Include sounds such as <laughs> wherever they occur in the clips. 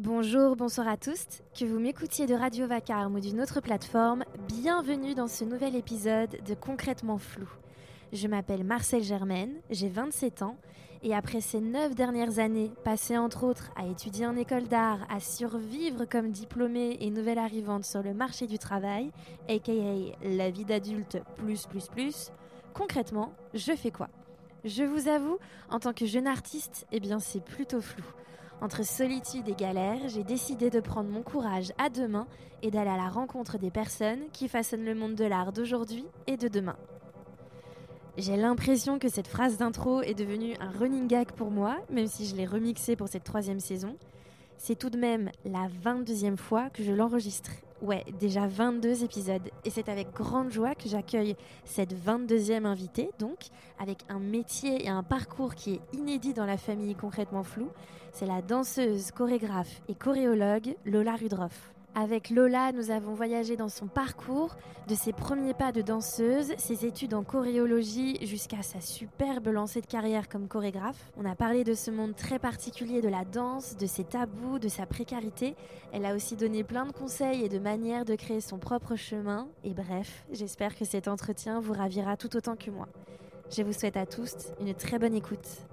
Bonjour, bonsoir à tous. Que vous m'écoutiez de Radio Vacarme ou d'une autre plateforme, bienvenue dans ce nouvel épisode de Concrètement Flou. Je m'appelle Marcel Germaine, j'ai 27 ans et après ces 9 dernières années passées entre autres à étudier en école d'art, à survivre comme diplômée et nouvelle arrivante sur le marché du travail, aka la vie d'adulte plus plus plus, concrètement, je fais quoi? Je vous avoue, en tant que jeune artiste, eh bien c'est plutôt flou. Entre solitude et galère, j'ai décidé de prendre mon courage à deux mains et d'aller à la rencontre des personnes qui façonnent le monde de l'art d'aujourd'hui et de demain. J'ai l'impression que cette phrase d'intro est devenue un running gag pour moi, même si je l'ai remixée pour cette troisième saison. C'est tout de même la 22e fois que je l'enregistre. Ouais, déjà 22 épisodes. Et c'est avec grande joie que j'accueille cette 22e invitée, donc, avec un métier et un parcours qui est inédit dans la famille concrètement flou. C'est la danseuse, chorégraphe et choréologue Lola Rudroff. Avec Lola, nous avons voyagé dans son parcours, de ses premiers pas de danseuse, ses études en choréologie jusqu'à sa superbe lancée de carrière comme chorégraphe. On a parlé de ce monde très particulier de la danse, de ses tabous, de sa précarité. Elle a aussi donné plein de conseils et de manières de créer son propre chemin. Et bref, j'espère que cet entretien vous ravira tout autant que moi. Je vous souhaite à tous une très bonne écoute.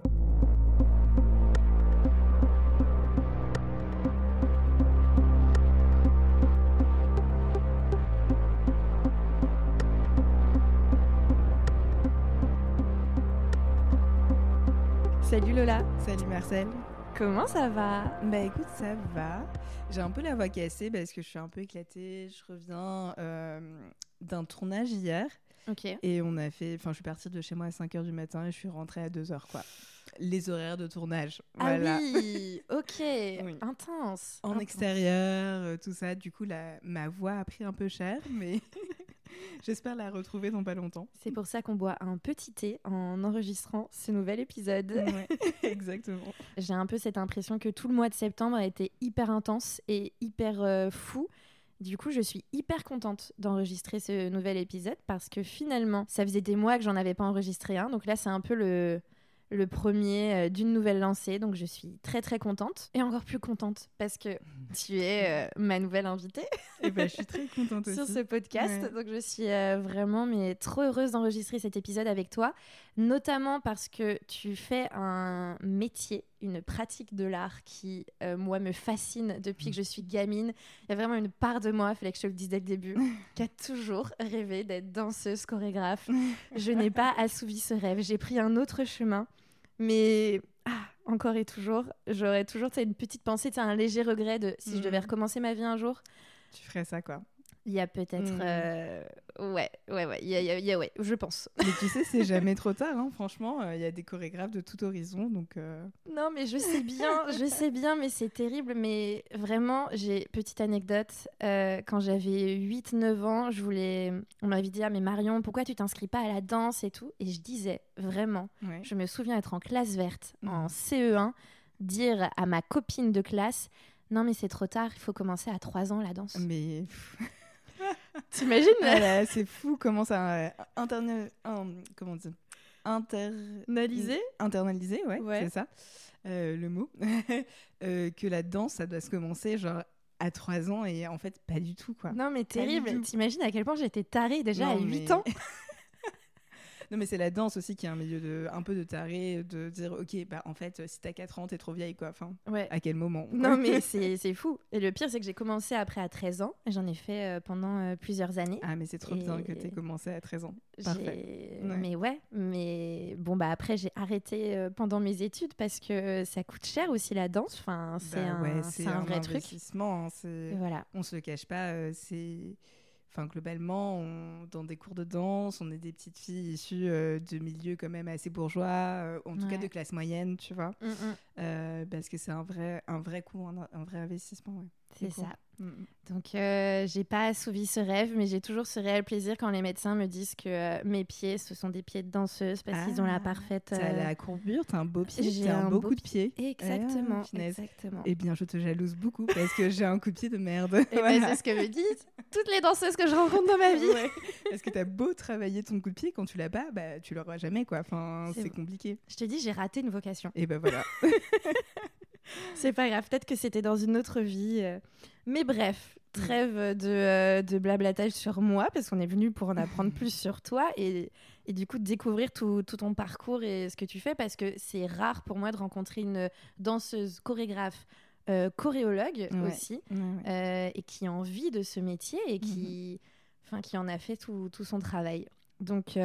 Salut Lola. Salut Marcel. Comment ça va? Bah écoute, ça va. J'ai un peu la voix cassée parce que je suis un peu éclatée. Je reviens euh, d'un tournage hier. Ok. Et on a fait. Enfin, je suis partie de chez moi à 5h du matin et je suis rentrée à 2h, quoi. Les horaires de tournage. Ah voilà. oui, <laughs> ok, intense. En Intense. extérieur, euh, tout ça. Du coup, la... ma voix a pris un peu cher, mais <laughs> j'espère la retrouver dans pas longtemps. C'est pour ça qu'on boit un petit thé en enregistrant ce nouvel épisode. Ouais, <laughs> exactement. J'ai un peu cette impression que tout le mois de septembre a été hyper intense et hyper euh, fou. Du coup, je suis hyper contente d'enregistrer ce nouvel épisode parce que finalement, ça faisait des mois que j'en avais pas enregistré un. Donc là, c'est un peu le, le premier euh, d'une nouvelle lancée. Donc je suis très très contente et encore plus contente parce que tu es euh, ma nouvelle invitée. Et ben, je suis très contente <laughs> aussi. sur ce podcast. Ouais. Donc je suis euh, vraiment mais trop heureuse d'enregistrer cet épisode avec toi, notamment parce que tu fais un métier, une pratique de l'art qui euh, moi me fascine depuis que je suis gamine. Il y a vraiment une part de moi, il fallait que je te le dise dès le début, <laughs> qui a toujours rêvé d'être danseuse, chorégraphe. <laughs> Je n'ai pas assouvi ce rêve, j'ai pris un autre chemin, mais ah, encore et toujours, j'aurais toujours une petite pensée, un léger regret de si je devais Mhm. recommencer ma vie un jour. Tu ferais ça, quoi. Il y a peut-être. Mm. euh, Ouais, ouais, ouais. Il y a, il y ouais, je pense. Mais tu sais, c'est <laughs> jamais trop tard, hein. franchement. euh, Il y a des chorégraphes de tout horizon, donc. euh, Non, mais je sais bien, je sais bien, mais c'est terrible. Mais vraiment, j'ai petite anecdote. quand j'avais 8-9 ans, je voulais. On m'avait dit, ah, mais Marion, pourquoi tu t'inscris pas à la danse et tout? Et je disais, vraiment, Ouais. je me souviens être en classe verte, en Mhm. CE1, dire à ma copine de classe, non, mais c'est trop tard, il faut commencer à 3 ans la danse. Mais <laughs> T'imagines Ah c'est fou comment ça euh, interne... un- comment on dit Inter... Analyser internalisé, ouais, Ouais. c'est ça euh, le mot. <laughs> Euh, que la danse, ça doit se commencer genre à 3 ans et en fait pas du tout quoi. Non, mais terrible. T'imagines à quel point j'étais tarée déjà à Non, 8 mais- ans <laughs> Non mais c'est la danse aussi qui est un milieu de un peu de taré de dire OK, bah en fait si t'as 4 ans, t'es trop vieille quoi. Enfin, Ouais. à quel moment. Non, mais c'est c'est fou. Et le pire, c'est que j'ai commencé après à 13 ans. J'en ai fait euh, pendant euh, plusieurs années. Ah mais c'est trop bien que t'aies commencé à 13 ans. Parfait. Ouais. Mais ouais, mais bon, bah après, j'ai arrêté euh, pendant mes études parce que ça coûte cher aussi la danse. Enfin, c'est Bah un, ouais, c'est un vrai truc. hein, voilà. on se le cache pas, c'est. Enfin, globalement, on- dans des cours de danse, on est des petites filles issues euh, de milieux quand même assez bourgeois, euh, en tout cas de classe moyenne, tu vois. Mm, mm, Euh, parce que c'est un vrai, un vrai coût, un, un vrai investissement. Ouais. c'est ça. Mm. Donc, euh, j'ai pas assouvi ce rêve, mais j'ai toujours ce réel plaisir quand les médecins me disent que euh, mes pieds, ce sont des pieds de danseuse parce qu'ils ont la Ah, parfaite. T'as euh, la courbure, t'as un beau pied, j'ai un, un beau coup de pied. Exactement. Ah, punaise. exactement. Eh bien, je te jalouse beaucoup parce que j'ai un coup de pied de merde. Et ben, Voilà. c'est ce que me disent toutes les danseuses que je rencontre dans ma vie. Ouais. Parce que t'as beau travailler ton coup de pied, quand tu l'as pas, bah, tu l'auras jamais, quoi. Enfin, C'est compliqué. Je te dis, j'ai raté une vocation. Et ben voilà. <laughs> <laughs> C'est pas grave, peut-être que c'était dans une autre vie. euh. Mais bref, trêve de, euh, de blablatage sur moi, parce qu'on est venu pour en apprendre <laughs> plus sur toi et, et du coup découvrir tout, tout ton parcours et ce que tu fais, parce que c'est rare pour moi de rencontrer une danseuse, chorégraphe, euh, choréologue Ouais. aussi, Ouais, ouais. euh, et qui a envie de ce métier et qui, enfin, qui en a fait tout, tout son travail. Donc,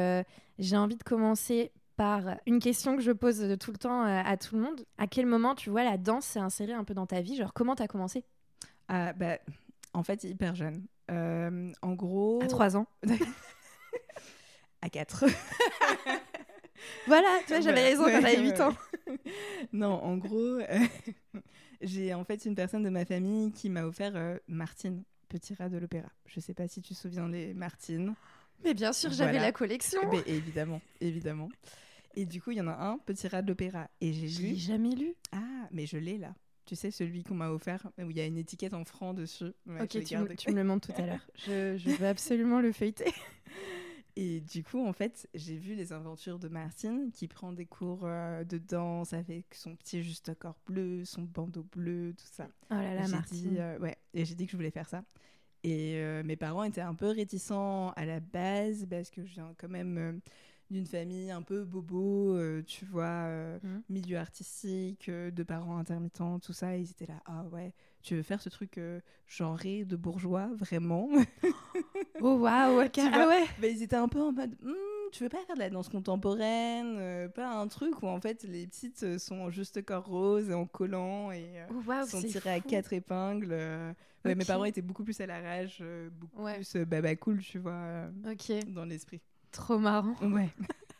j'ai envie de commencer par une question que je pose tout le temps euh, à tout le monde. À quel moment, tu vois, la danse s'est insérée un peu dans ta vie? Genre, comment t'as commencé? Ah, bah, en fait, hyper jeune. Euh, en gros. À 3 ans. <laughs> À 4. <laughs> Voilà, tu vois, j'avais raison quand j'avais 8 ouais, ans. non, en gros, euh, <laughs> j'ai en fait une personne de ma famille qui m'a offert euh, Martine, petit rat de l'opéra. Je sais pas si tu te souviens les Martines. Mais bien sûr, j'avais Voilà. la collection. Mais évidemment, évidemment. Et du coup, il y en a un, petit rat de l'opéra. Et j'ai Je l'ai lu. jamais lu. Ah, mais je l'ai là. Tu sais, celui qu'on m'a offert, où il y a une étiquette en franc dessus. Ouais, ok, tu me, gardé. tu me le montres tout à l'heure. Je, je veux <laughs> absolument le feuilleter. <laughs> Et du coup, en fait, j'ai vu les aventures de Martine qui prend des cours euh, de danse avec son petit juste corps bleu, son bandeau bleu, tout ça. Oh là là, Martine. dit, euh, ouais, et j'ai dit que je voulais faire ça. Et euh, mes parents étaient un peu réticents à la base parce que je viens quand même d'une famille un peu bobo, euh, tu vois, euh, Mhm. milieu artistique, euh, de parents intermittents, tout ça. Ils étaient là, ah ouais, tu veux faire ce truc euh, genré de bourgeois, vraiment? <laughs> Oh waouh, ok. Ah ouais. Bah, ils étaient un peu en mode Hmm, tu veux pas faire de la danse contemporaine pas un truc où en fait les petites sont en juste corps rose et en collant et Oh waouh, sont tirées à quatre épingles. Ouais, mes parents étaient beaucoup plus à la rage beaucoup Ouais. plus baba cool tu vois dans l'esprit trop marrant. ouais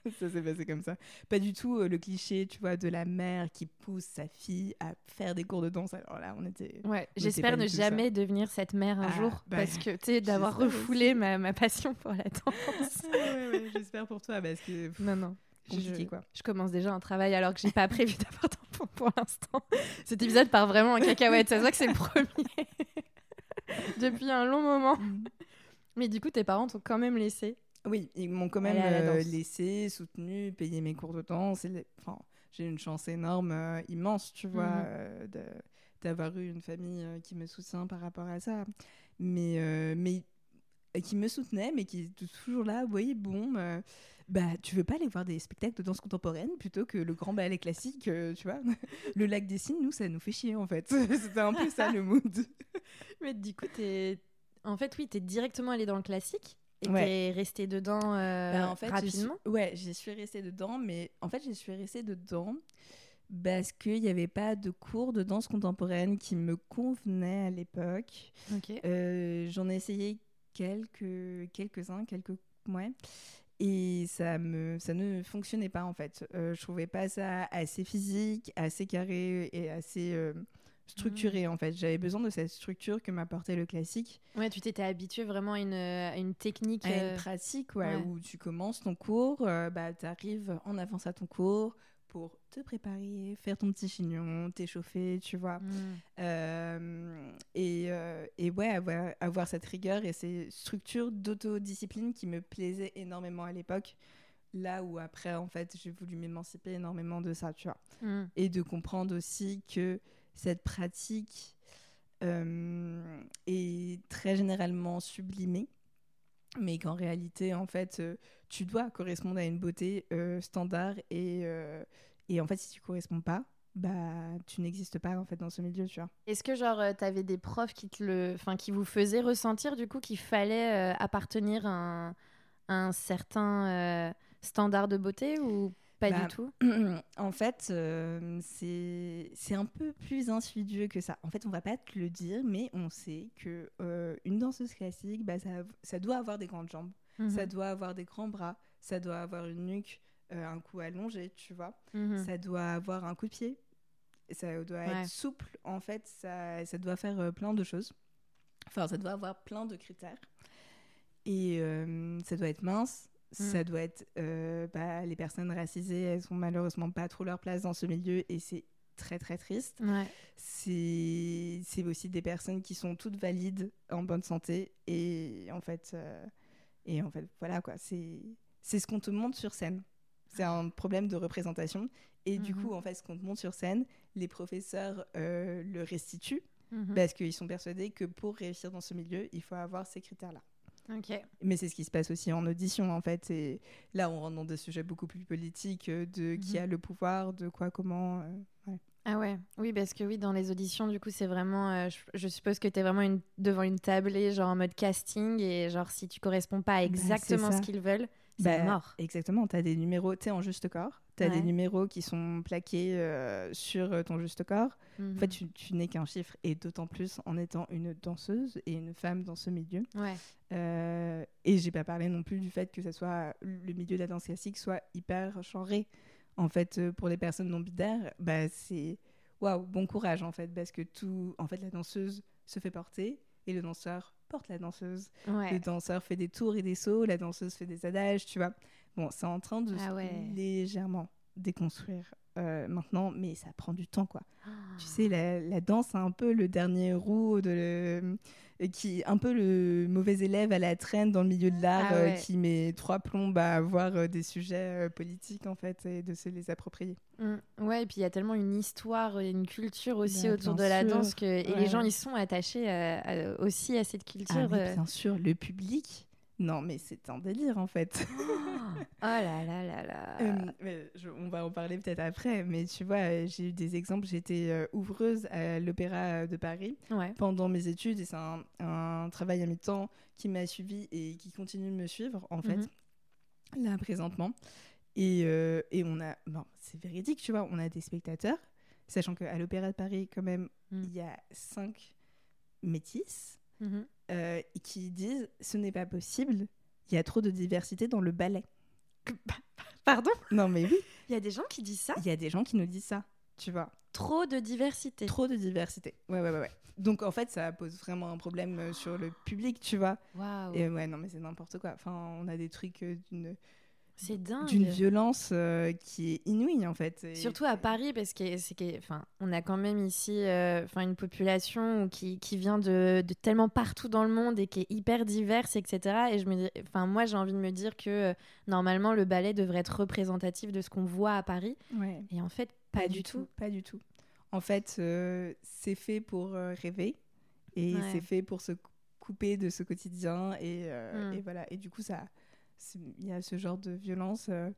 <laughs> ça s'est passé comme ça pas du tout euh, le cliché tu vois de la mère qui pousse sa fille à faire des cours de danse alors là on était Ouais, j'espère ne ça. jamais devenir cette mère un Ah, jour bah, parce que tu sais d'avoir refoulé ma, ma passion pour la danse. <laughs> ouais, ouais, j'espère pour toi parce que pff, non non, je, quoi je commence déjà un travail alors que j'ai pas prévu <laughs> d'avoir d'enfant pour l'instant. Cet épisode part vraiment en cacahuète, ça se voit que c'est le premier depuis un long moment. Mais du coup, tes parents t'ont quand même laissé. Oui, ils m'ont quand même euh, laissé, soutenu, payé mes cours de danse. les- Enfin, j'ai une chance énorme, euh, immense, tu vois, euh, de- d'avoir eu une famille qui me soutient par rapport à ça. Mais, mais qui me soutenait, mais qui est toujours là, oui, bon, bah, tu veux pas aller voir des spectacles de danse contemporaine plutôt que le grand ballet classique, tu vois? <laughs> Le lac des signes, nous, ça nous fait chier, en fait. <laughs> C'était un peu ça, le mood. <laughs> Mais du coup, t'es en fait oui, t'es directement allé dans le classique et Ouais. t'es resté dedans euh, Bah, en fait, j'y suis- rapidement? ouais, j'y suis restée dedans, mais en fait, j'y suis restée dedans parce qu'il n'y avait pas de cours de danse contemporaine qui me convenaient à l'époque. Euh, J'en ai essayé quelques, quelques-uns, quelques ouais, et ça, me, ça ne fonctionnait pas en fait. Euh, je trouvais pas ça assez physique, assez carré et assez euh, structuré en fait. J'avais besoin de cette structure que m'apportait le classique. Ouais, tu t'étais habitué vraiment à une, à une technique. à une euh, pratique ouais, ouais. où tu commences ton cours, euh, bah, tu arrives en avance à ton cours pour te préparer, faire ton petit chignon, t'échauffer, tu vois. hmm. Euh, et, euh, et ouais, avoir, avoir cette rigueur et ces structures d'autodiscipline qui me plaisaient énormément à l'époque. Là où après, en fait, j'ai voulu m'émanciper énormément de ça, tu vois Hmm. et de comprendre aussi que cette pratique euh, est très généralement sublimée, mais qu'en réalité, en fait, euh, tu dois correspondre à une beauté euh, standard et, et en fait, si tu corresponds pas, bah, tu n'existes pas en fait dans ce milieu, tu vois. Est-ce que genre euh, t'avais des profs qui te le, enfin qui vous faisaient ressentir du coup qu'il fallait appartenir à un, un certain standard de beauté ou pas Bah, du tout <clears throat> en fait, euh, c'est un peu plus insidieux que ça. En fait, on va pas te le dire, mais on sait que euh, une danseuse classique, bah, ça, ça doit avoir des grandes jambes. Ça Mhm. doit avoir des grands bras, ça doit avoir une nuque, euh, un cou allongé, tu vois. Mhm. Ça doit avoir un coup de pied, ça doit Ouais. être souple. En fait, ça, ça doit faire plein de choses. Enfin, ça doit avoir plein de critères. Et ça doit être mince. Mm. Ça doit être. euh, bah, les personnes racisées, elles ont malheureusement pas trop leur place dans ce milieu et c'est très très triste. Ouais. C'est c'est aussi des personnes qui sont toutes valides, en bonne santé et en fait, euh, et en fait voilà quoi, c'est ce qu'on te montre sur scène. C'est un problème de représentation Et du Mhm. coup, en fait, ce qu'on te montre sur scène, les professeurs euh, le restituent Mhm. parce qu'ils sont persuadés que pour réussir dans ce milieu, il faut avoir ces critères-là. Mais c'est ce qui se passe aussi en audition, en fait. Et là, on rentre dans des sujets beaucoup plus politiques euh, de qui Mhm. a le pouvoir, de quoi, comment. euh, ouais. Ah ouais, oui, parce que oui, dans les auditions, du coup, c'est vraiment. euh, je, je suppose que tu es vraiment une, devant une tablée, genre en mode casting, et genre si tu corresponds pas à exactement Bah, ce qu'ils veulent, c'est Bah, mort. Exactement, tu as des numéros, tu en juste corps. Tu as Ouais. des numéros qui sont plaqués euh, sur euh, ton juste corps. Mhm. En fait, tu, tu n'es qu'un chiffre, et d'autant plus en étant une danseuse et une femme dans ce milieu. Ouais. Euh, et j'ai pas parlé non plus du fait que ça soit le milieu de la danse classique soit hyper genré. En fait, euh, pour les personnes non binaires, bah c'est waouh, bon courage en fait, parce que tout, en fait, la danseuse se fait porter et le danseur porte la danseuse. Ouais. Le danseur fait des tours et des sauts, la danseuse fait des adages, tu vois. Bon, c'est en train de Ah se légèrement déconstruire euh, maintenant, mais ça prend du temps quoi. Ah. Tu sais, la, la danse, c'est un peu le dernier de le- euh, qui un peu le mauvais élève à la traîne dans le milieu de l'art Ah euh, ouais. qui met trois plombes à avoir euh, des sujets euh, politiques en fait et de se les approprier. Mm. Ouais, et puis il y a tellement une histoire et une culture aussi Bah, autour de la danse que et Ouais. les gens ils sont attachés à- à- aussi à cette culture. Ah, euh. bien sûr, le public. Non, mais c'est un délire en fait. Oh là là là là. <laughs> Euh, mais je- on va en parler peut-être après, mais tu vois, euh, j'ai eu des exemples. J'étais euh, ouvreuse à l'Opéra de Paris Ouais. pendant mes études et c'est un, un travail à mi-temps qui m'a suivi et qui continue de me suivre en fait, Mhm. là présentement. Et, euh, et on a, bon, c'est véridique, tu vois, on a des spectateurs, sachant qu'à l'Opéra de Paris, quand même, Mm. il y a cinq métis Mhm. Qui disent ce n'est pas possible, il y a trop de diversité dans le ballet. Pardon? Non, mais oui, <laughs> Il y a des gens qui disent ça? Il y a des gens qui nous disent ça, tu vois. Trop de diversité. Trop de diversité. Ouais, ouais, ouais, ouais. Donc en fait, ça pose vraiment un problème euh, sur le public, tu vois. Waouh. Et ouais, non, mais c'est n'importe quoi. Enfin, on a des trucs euh, d'une C'est dingue. d'une violence euh, qui est inouïe, en fait. Et- Surtout à Paris, parce que c'est enfin, on a quand même ici, euh, une population qui, qui vient de, de tellement partout dans le monde et qui est hyper diverse, etc. Et je me, enfin, moi, j'ai envie de me dire que euh, normalement, le ballet devrait être représentatif de ce qu'on voit à Paris, Ouais. et en fait, pas, du tout. Pas du tout. En fait, c'est fait pour rêver et Ouais. c'est fait pour se cou- couper de ce quotidien. Et, euh, Mm. et voilà. Et du coup, ça, il y a ce genre de violence. euh,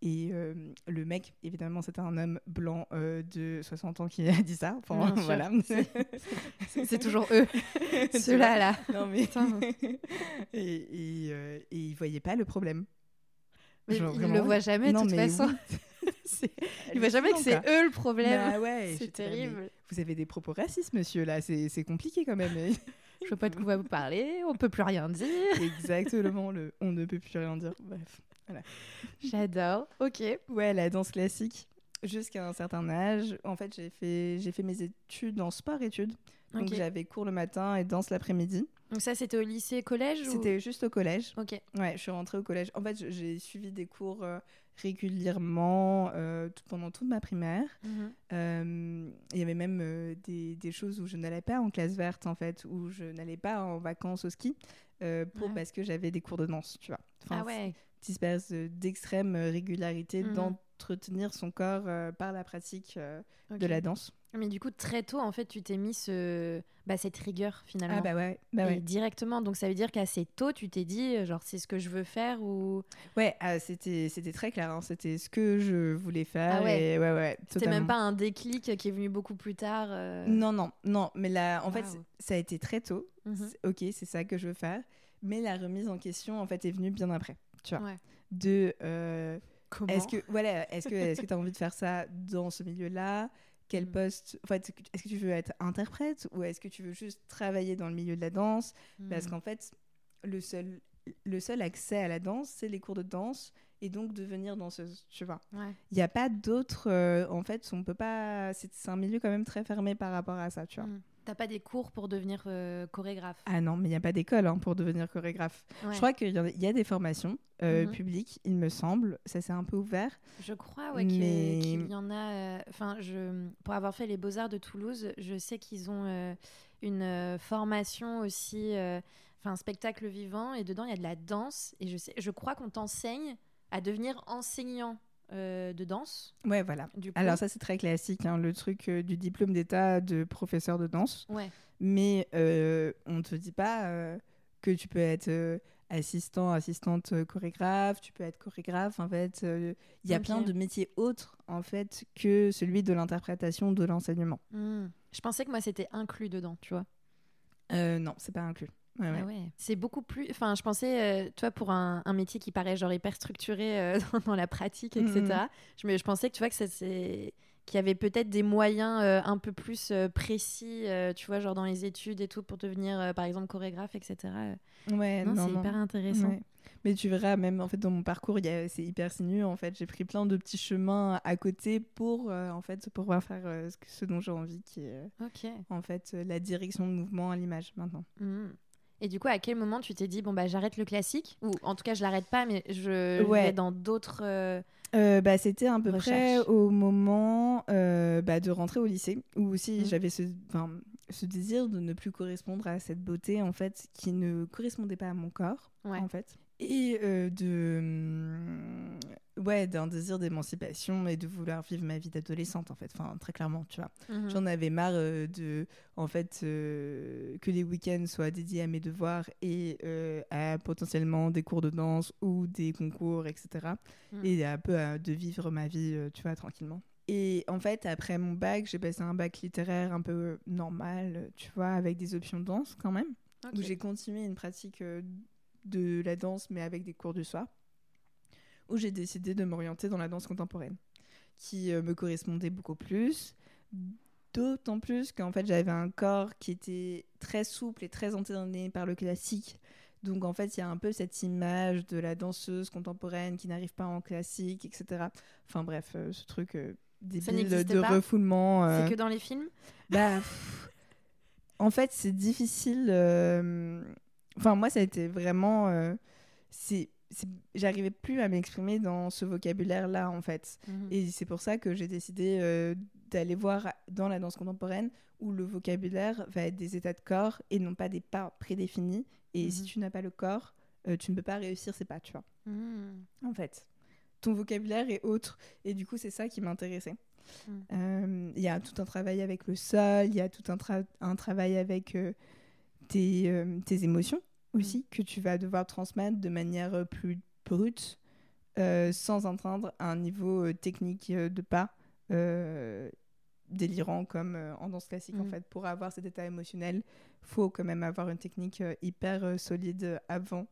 et euh, le mec, évidemment, c'était un homme blanc euh, de 60 ans qui a dit ça. Enfin, voilà. <laughs> C'est- toujours eux, <laughs> ceux-là, là. Non, mais. Putain. <laughs> et, et, et il voyait pas le problème. Genre, il vraiment, le voit jamais, de toute façon. oui. Il voit jamais que c'est eux le problème. Bah ouais, c'est là, terrible. Vous avez des propos racistes, monsieur, là. C'est compliqué quand même. Je vois pas de quoi vous parler, on peut plus rien dire. Exactement, le on ne peut plus rien dire. Bref. J'adore. Ok. Ouais, la danse classique. Jusqu'à un certain âge, en fait, j'ai fait, j'ai fait mes études en sport-études. Donc Ok. j'avais cours le matin et danse l'après-midi. Donc ça, c'était au lycée, collège ou- C'était juste au collège. Ok. Ouais, je suis rentrée au collège. En fait, j'ai suivi des cours euh, régulièrement euh, tout- pendant toute ma primaire. Mhm. Euh, Il y avait même des, des choses où je n'allais pas en classe verte, en fait, où je n'allais pas en vacances au ski, pour, Ouais. parce que j'avais des cours de danse, tu vois. Enfin, ah ouais. Espèce d'extrême régularité Mhm. d'entretenir son corps par la pratique de la danse. Mais du coup, très tôt, en fait, tu t'es mis ce... bah, cette rigueur finalement. Ah bah ouais, bah Et ouais. directement. Donc ça veut dire qu'assez tôt, tu t'es dit, euh, genre, c'est ce que je veux faire ou. Ouais, ah, c'était c'était très clair, hein, c'était ce que je voulais faire. Ah ouais. et ouais, ouais, C'était même pas un déclic qui est venu beaucoup plus tard. euh. Non, non, non, mais là, en fait, ça a été très tôt. Mhm. Ok, c'est ça que je veux faire. Mais la remise en question, en fait, est venue bien après. Tu vois. Ouais. De. euh, Comment est-ce que voilà, est-ce que est-ce que tu as envie de faire ça dans ce milieu-là? Quel Mm. poste En fait, est-ce que tu veux être interprète ou est-ce que tu veux juste travailler dans le milieu de la danse? Parce Mhm. qu'en fait, le seul le seul accès à la danse, c'est les cours de danse et donc devenir danseuse, tu vois. Ouais. Il n'y a pas d'autres euh, en fait, on peut pas c'est un milieu quand même très fermé par rapport à ça, tu vois. Mhm. T'as pas des cours pour devenir euh, chorégraphe Ah non, mais il n'y a pas d'école hein, pour devenir chorégraphe. Ouais. Je crois qu'il y, a- il y a des formations euh, Mhm. publiques, il me semble. Ça, c'est un peu ouvert. Je crois ouais, Mais- qu'il y en a. euh, Enfin, je pour avoir fait les Beaux Arts de Toulouse, je sais qu'ils ont une formation aussi, enfin un spectacle vivant, et dedans il y a de la danse. Et je sais, je crois qu'on t'enseigne à devenir enseignant euh, de danse. Ouais, voilà. Du coup. Alors ça c'est très classique, hein, le truc euh, du diplôme d'état de professeur de danse. Ouais. Mais euh, on ne te dit pas que tu peux être assistant, assistante chorégraphe, tu peux être chorégraphe. En fait, il y a plein de métiers autres en fait que celui de l'interprétation, de l'enseignement. Hmm. Je pensais que moi c'était inclus dedans, tu vois. Non, c'est pas inclus. Ouais, ouais. Ah ouais. C'est beaucoup plus. Enfin, je pensais, euh, toi, pour un, un métier qui paraît genre hyper structuré euh, <laughs> dans, dans la pratique, etc. Mhm. Je, me, je pensais que tu vois que c'est qu'il y avait peut-être des moyens euh, un peu plus précis, tu vois, genre dans les études et tout, pour devenir, par exemple, chorégraphe, etc. Ouais, non, non, c'est hyper intéressant. Ouais. Mais tu verras, même en fait, dans mon parcours, c'est hyper sinueux. En fait, j'ai pris plein de petits chemins à côté pour euh, en fait pouvoir faire euh, ce, dont j'ai envie, qui est euh, en fait la direction de mouvement à l'image maintenant. Mhm. Et du coup, à quel moment tu t'es dit, bon, bah, j'arrête le classique Ou en tout cas, je l'arrête pas, mais je Ouais. vais dans d'autres. euh, Euh, bah, c'était à peu près au moment euh, bah, de rentrer au lycée, où aussi Mhm. j'avais ce, désir de ne plus correspondre à cette beauté en fait qui ne correspondait pas à mon corps Ouais. en fait, et euh, de hum, ouais d'un désir d'émancipation et de vouloir vivre ma vie d'adolescente en fait, enfin très clairement tu vois. Mhm. J'en avais marre euh, de en fait euh, que les week-ends soient dédiés à mes devoirs et euh, à potentiellement des cours de danse ou des concours etc Mm. et un peu de vivre ma vie tu vois tranquillement et en fait après mon bac j'ai passé un bac littéraire un peu normal tu vois avec des options de danse quand même où j'ai continué une pratique de la danse mais avec des cours du soir où j'ai décidé de m'orienter dans la danse contemporaine qui euh, me correspondait beaucoup plus d'autant plus qu'en fait j'avais un corps qui était très souple et très entraîné par le classique. Donc en fait il y a un peu cette image de la danseuse contemporaine qui n'arrive pas en classique etc enfin bref euh, ce truc euh, débile de pas. refoulement euh, C'est que dans les films? Bah, pff, en fait, c'est difficile. Enfin, moi, ça a été vraiment. euh, c'est, J'arrivais plus à m'exprimer dans ce vocabulaire-là, en fait. Mhm. Et c'est pour ça que j'ai décidé euh, d'aller voir dans la danse contemporaine où le vocabulaire va être des états de corps et non pas des pas prédéfinis. Et si Mhm. tu n'as pas le corps, euh, tu ne peux pas réussir ces pas, tu vois. Mhm. En fait, ton vocabulaire est autre. Et du coup, c'est ça qui m'intéressait. Euh, Il y a tout un travail avec le sol, il y a tout un, tra- un travail avec tes, euh, tes émotions aussi, que tu vas devoir transmettre de manière euh, plus brute, euh, sans atteindre un niveau technique de pas euh, délirant comme en danse classique. En Mm. fait, pour avoir cet état émotionnel, faut quand même avoir une technique hyper solide avant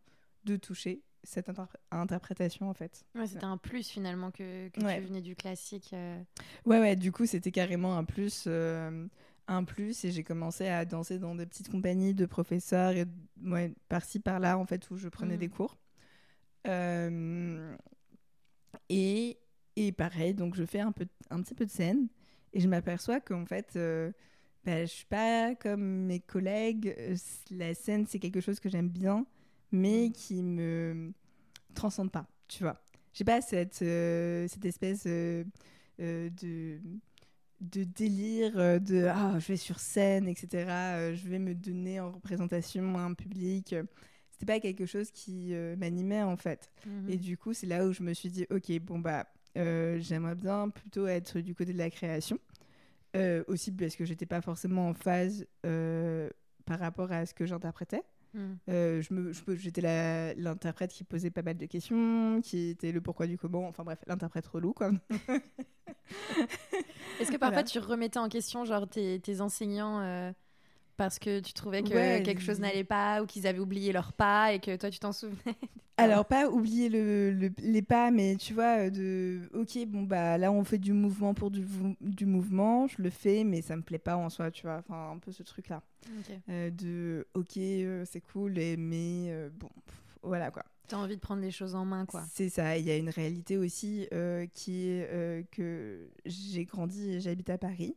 de toucher cette interpr- interprétation en fait. Ouais, c'était un plus finalement que, que Ouais. tu venais du classique. euh. Ouais, ouais, du coup, c'était carrément un plus, euh, un plus, et j'ai commencé à danser dans des petites compagnies de professeurs, et ouais, par-ci, par-là, en fait, où je prenais des cours. Euh, et, et pareil, donc je fais un, peu, un petit peu de scène, et je m'aperçois qu'en fait, euh, bah, je suis pas comme mes collègues, euh, la scène, c'est quelque chose que j'aime bien, mais qui me transcende pas, tu vois. J'ai pas cette, euh, cette espèce de, de délire euh, de ah, je vais sur scène, etc. euh, je vais me donner en représentation à un public. C'était pas quelque chose qui euh, m'animait en fait. Mhm. Et du coup, c'est là où je me suis dit ok, bon bah, euh, j'aimerais bien plutôt être du côté de la création. Euh, aussi parce que j'étais pas forcément en phase euh, par rapport à ce que j'interprétais. Mhm. Euh, je J'étais l'interprète qui posait pas mal de questions, qui était le pourquoi du comment, enfin bref, l'interprète relou quoi. Est-ce que <laughs> parfois Voilà. tu remettais en question genre tes, tes enseignants euh, parce que tu trouvais que Ouais, quelque chose n'allait pas ou qu'ils avaient oublié leur pas et que toi tu t'en souvenais <laughs> Alors, pas oublier le, le- les pas, mais tu vois, euh, de ok, bon, bah là, on fait du mouvement pour du, mouvement, je le fais, mais ça me plaît pas en soi, tu vois, enfin, un peu ce truc-là. Ok. Euh, de ok, euh, c'est cool, et, mais euh, bon, pff, voilà quoi. T'as envie de prendre les choses en main quoi. C'est ça, il y a une réalité aussi euh, qui est euh, que j'ai grandi et j'habite à Paris.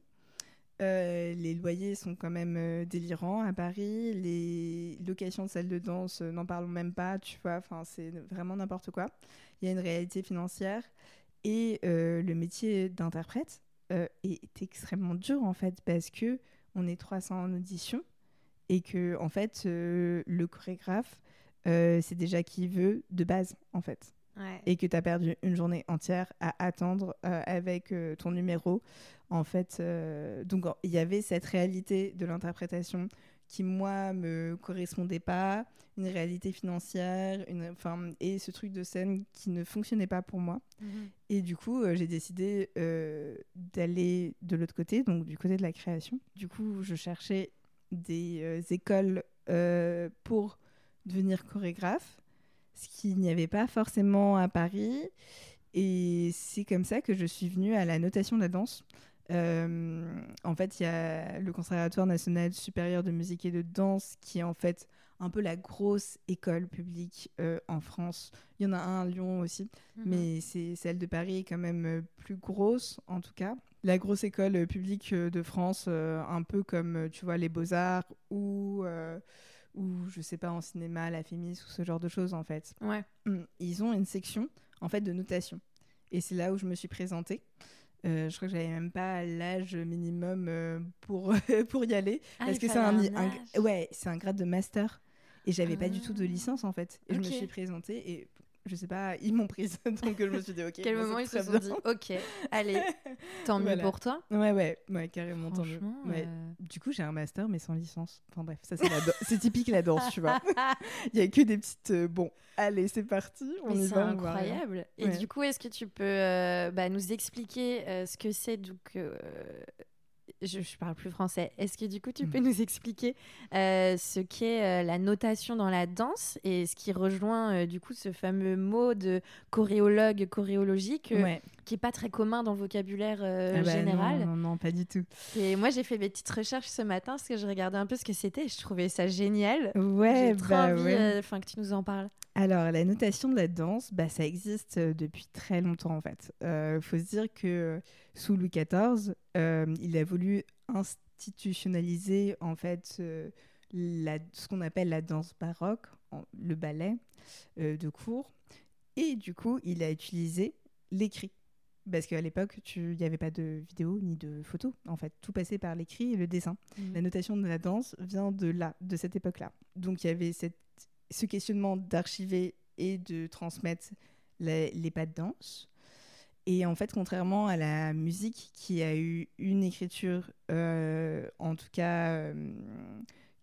Euh, les loyers sont quand même euh, délirants à Paris. Les locations de salles de danse, euh, n'en parlons même pas, tu vois. Enfin, c'est vraiment n'importe quoi. Il y a une réalité financière et le métier d'interprète est extrêmement dur en fait parce que on est 300 en audition et que en fait le chorégraphe c'est déjà qui veut de base en fait. Et que tu as perdu une journée entière à attendre euh, avec euh, ton numéro. En fait, euh, donc il y avait cette réalité de l'interprétation qui, moi, me correspondait pas, une réalité financière, une, et ce truc de scène qui ne fonctionnait pas pour moi. Mhm. Et du coup, j'ai décidé d'aller de l'autre côté, donc du côté de la création. Du coup, je cherchais des écoles pour devenir chorégraphe ce qu'il n'y avait pas forcément à Paris. Et c'est comme ça que je suis venue à la notation de la danse. Euh, en fait, il y a le Conservatoire national supérieur de musique et de danse qui est en fait un peu la grosse école publique euh, en France. Il y en a un à Lyon aussi, mhm. mais c'est celle de Paris est quand même euh, plus grosse en tout cas. La grosse école publique de France, un peu comme tu vois les Beaux-Arts ou ou je sais pas en cinéma, la Fémis ou ce genre de choses en fait. Ouais. Hum, ils ont une section en fait de notation et c'est là où je me suis présentée. Euh, je crois que j'avais même pas l'âge minimum euh, pour <laughs> pour y aller ah, parce que c'est un, ouais c'est un grade de master et j'avais pas du tout de ah. licence en fait et je me suis présentée et je sais pas, ils m'ont prise. <laughs> Donc je me suis dit, ok. Quel moment ils se sont dit, ok, allez, <laughs> tant mieux pour toi. Ouais, ouais, ouais, carrément, tant mieux. Ouais. Euh, du coup, j'ai un master, mais sans licence. Enfin bref, ça c'est typique la danse, tu vois. <laughs> Il y a que des petites. Euh, bon, allez, c'est parti, on mais y va. C'est incroyable. Et du coup, est-ce que tu peux euh, bah, nous expliquer ce que c'est donc je, je, parle plus français. Est-ce que du coup tu peux mm. nous expliquer euh, ce qu'est euh, la notation dans la danse et ce qui rejoint euh, du coup ce fameux mot de choréologue, choréologique qui est pas très commun dans le vocabulaire ah bah général? Non, non, pas du tout. Et moi j'ai fait mes petites recherches ce matin parce que je regardais un peu ce que c'était. Je trouvais ça génial. Ouais, j'ai bah envie, que tu nous en parles. Alors, la notation de la danse, bah, ça existe euh, depuis très longtemps en fait. Il euh, faut se dire que sous Louis XIV, euh, il a voulu institutionnaliser en fait la, ce qu'on appelle la danse baroque, le ballet de cour. Et du coup, il a utilisé l'écrit. Parce qu'à l'époque, il n'y avait pas de vidéo ni de photo. En fait, tout passait par l'écrit et le dessin. Mmh. La notation de la danse vient de là, de cette époque-là. Donc il y avait cette ce questionnement d'archiver et de transmettre les, pas de danse. Et en fait, contrairement à la musique qui a eu une écriture, euh, en tout cas, euh,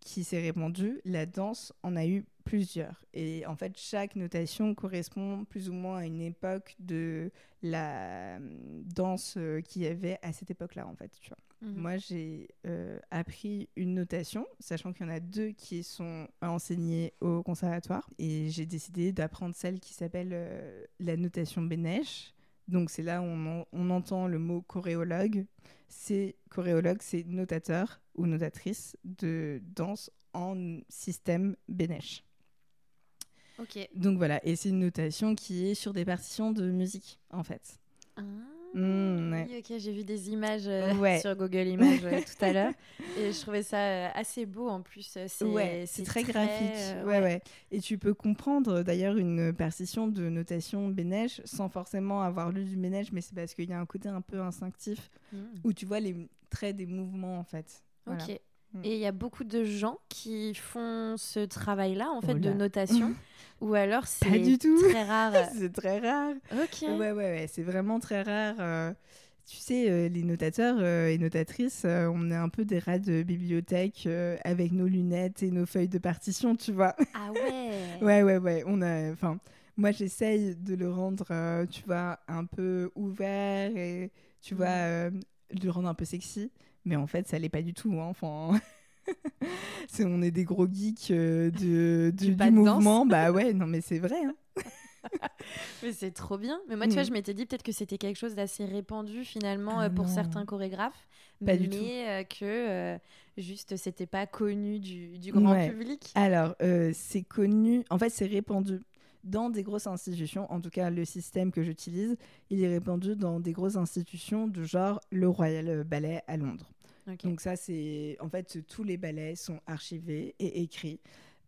qui s'est répandue, la danse en a eu plusieurs. Et en fait, chaque notation correspond plus ou moins à une époque de la euh, danse qu'il y avait à cette époque-là, en fait. Tu vois. Mhm. Moi, j'ai euh, appris une notation, sachant qu'il y en a deux qui sont enseignées au conservatoire. Et j'ai décidé d'apprendre celle qui s'appelle euh, la notation Bénèche. Donc, c'est là où on, entend le mot choréologue. C'est choréologue, c'est notateur ou notatrice de danse en système Bénèche. Ok. Donc voilà, et c'est une notation qui est sur des partitions de musique, en fait. Ah. Mmh, oui, ok, j'ai vu des images euh, <laughs> sur Google Images euh, tout à l'heure et je trouvais ça euh, assez beau en plus. C'est très, graphique. Ouais. Et tu peux comprendre d'ailleurs une partition de notation Bénèche sans forcément avoir lu du Bénèche, mais c'est parce qu'il y a un côté un peu instinctif mmh. où tu vois les traits des mouvements en fait. Ok. Mmh. Et il y a beaucoup de gens qui font ce travail-là en fait de notation. <laughs> Ou alors c'est très rare. <laughs> c'est très rare. Ok. Ouais, ouais, ouais. C'est vraiment très rare. Euh, tu sais, euh, les notateurs euh, et notatrices, on est un peu des rats de bibliothèque avec nos lunettes et nos feuilles de partition, tu vois. <laughs> Ah ouais. ouais, ouais, ouais. On a, enfin, moi j'essaye de le rendre, tu vois, un peu ouvert et tu vois, mm. de le rendre un peu sexy. Mais en fait, ça l'est pas du tout. Hein. Enfin. <laughs> c'est on est des gros geeks euh, de, du, mouvement. Bah ouais, non mais c'est vrai. Hein. <laughs> mais c'est trop bien. Mais moi, tu vois, je m'étais dit peut-être que c'était quelque chose d'assez répandu finalement ah euh, pour certains chorégraphes, pas mais du tout. Euh, que juste c'était pas connu du, du grand public. Alors, c'est connu, en fait, c'est répandu dans des grosses institutions. En tout cas, le système que j'utilise, il est répandu dans des grosses institutions de genre le Royal Ballet à Londres. Donc ça, c'est en fait tous les ballets sont archivés et écrits.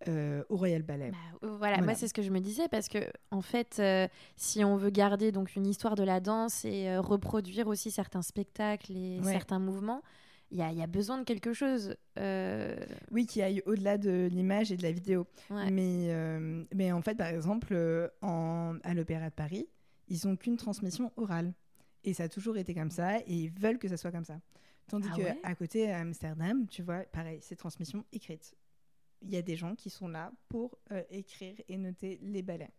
Euh, au Royal Ballet. Bah, voilà, moi c'est ce que je me disais parce que en fait, euh, si on veut garder donc une histoire de la danse et euh, reproduire aussi certains spectacles et certains mouvements, il y a, y a, besoin de quelque chose. Oui, qui aille au-delà de l'image et de la vidéo. Ouais. Mais, mais en fait, par exemple, en, à l'Opéra de Paris, ils n'ont qu'une transmission orale. Et ça a toujours été comme ça, et ils veulent que ça soit comme ça. Tandis Ah que ouais? à côté, à Amsterdam, tu vois, pareil, c'est transmission écrite. Il y a des gens qui sont là pour euh, écrire et noter les ballets.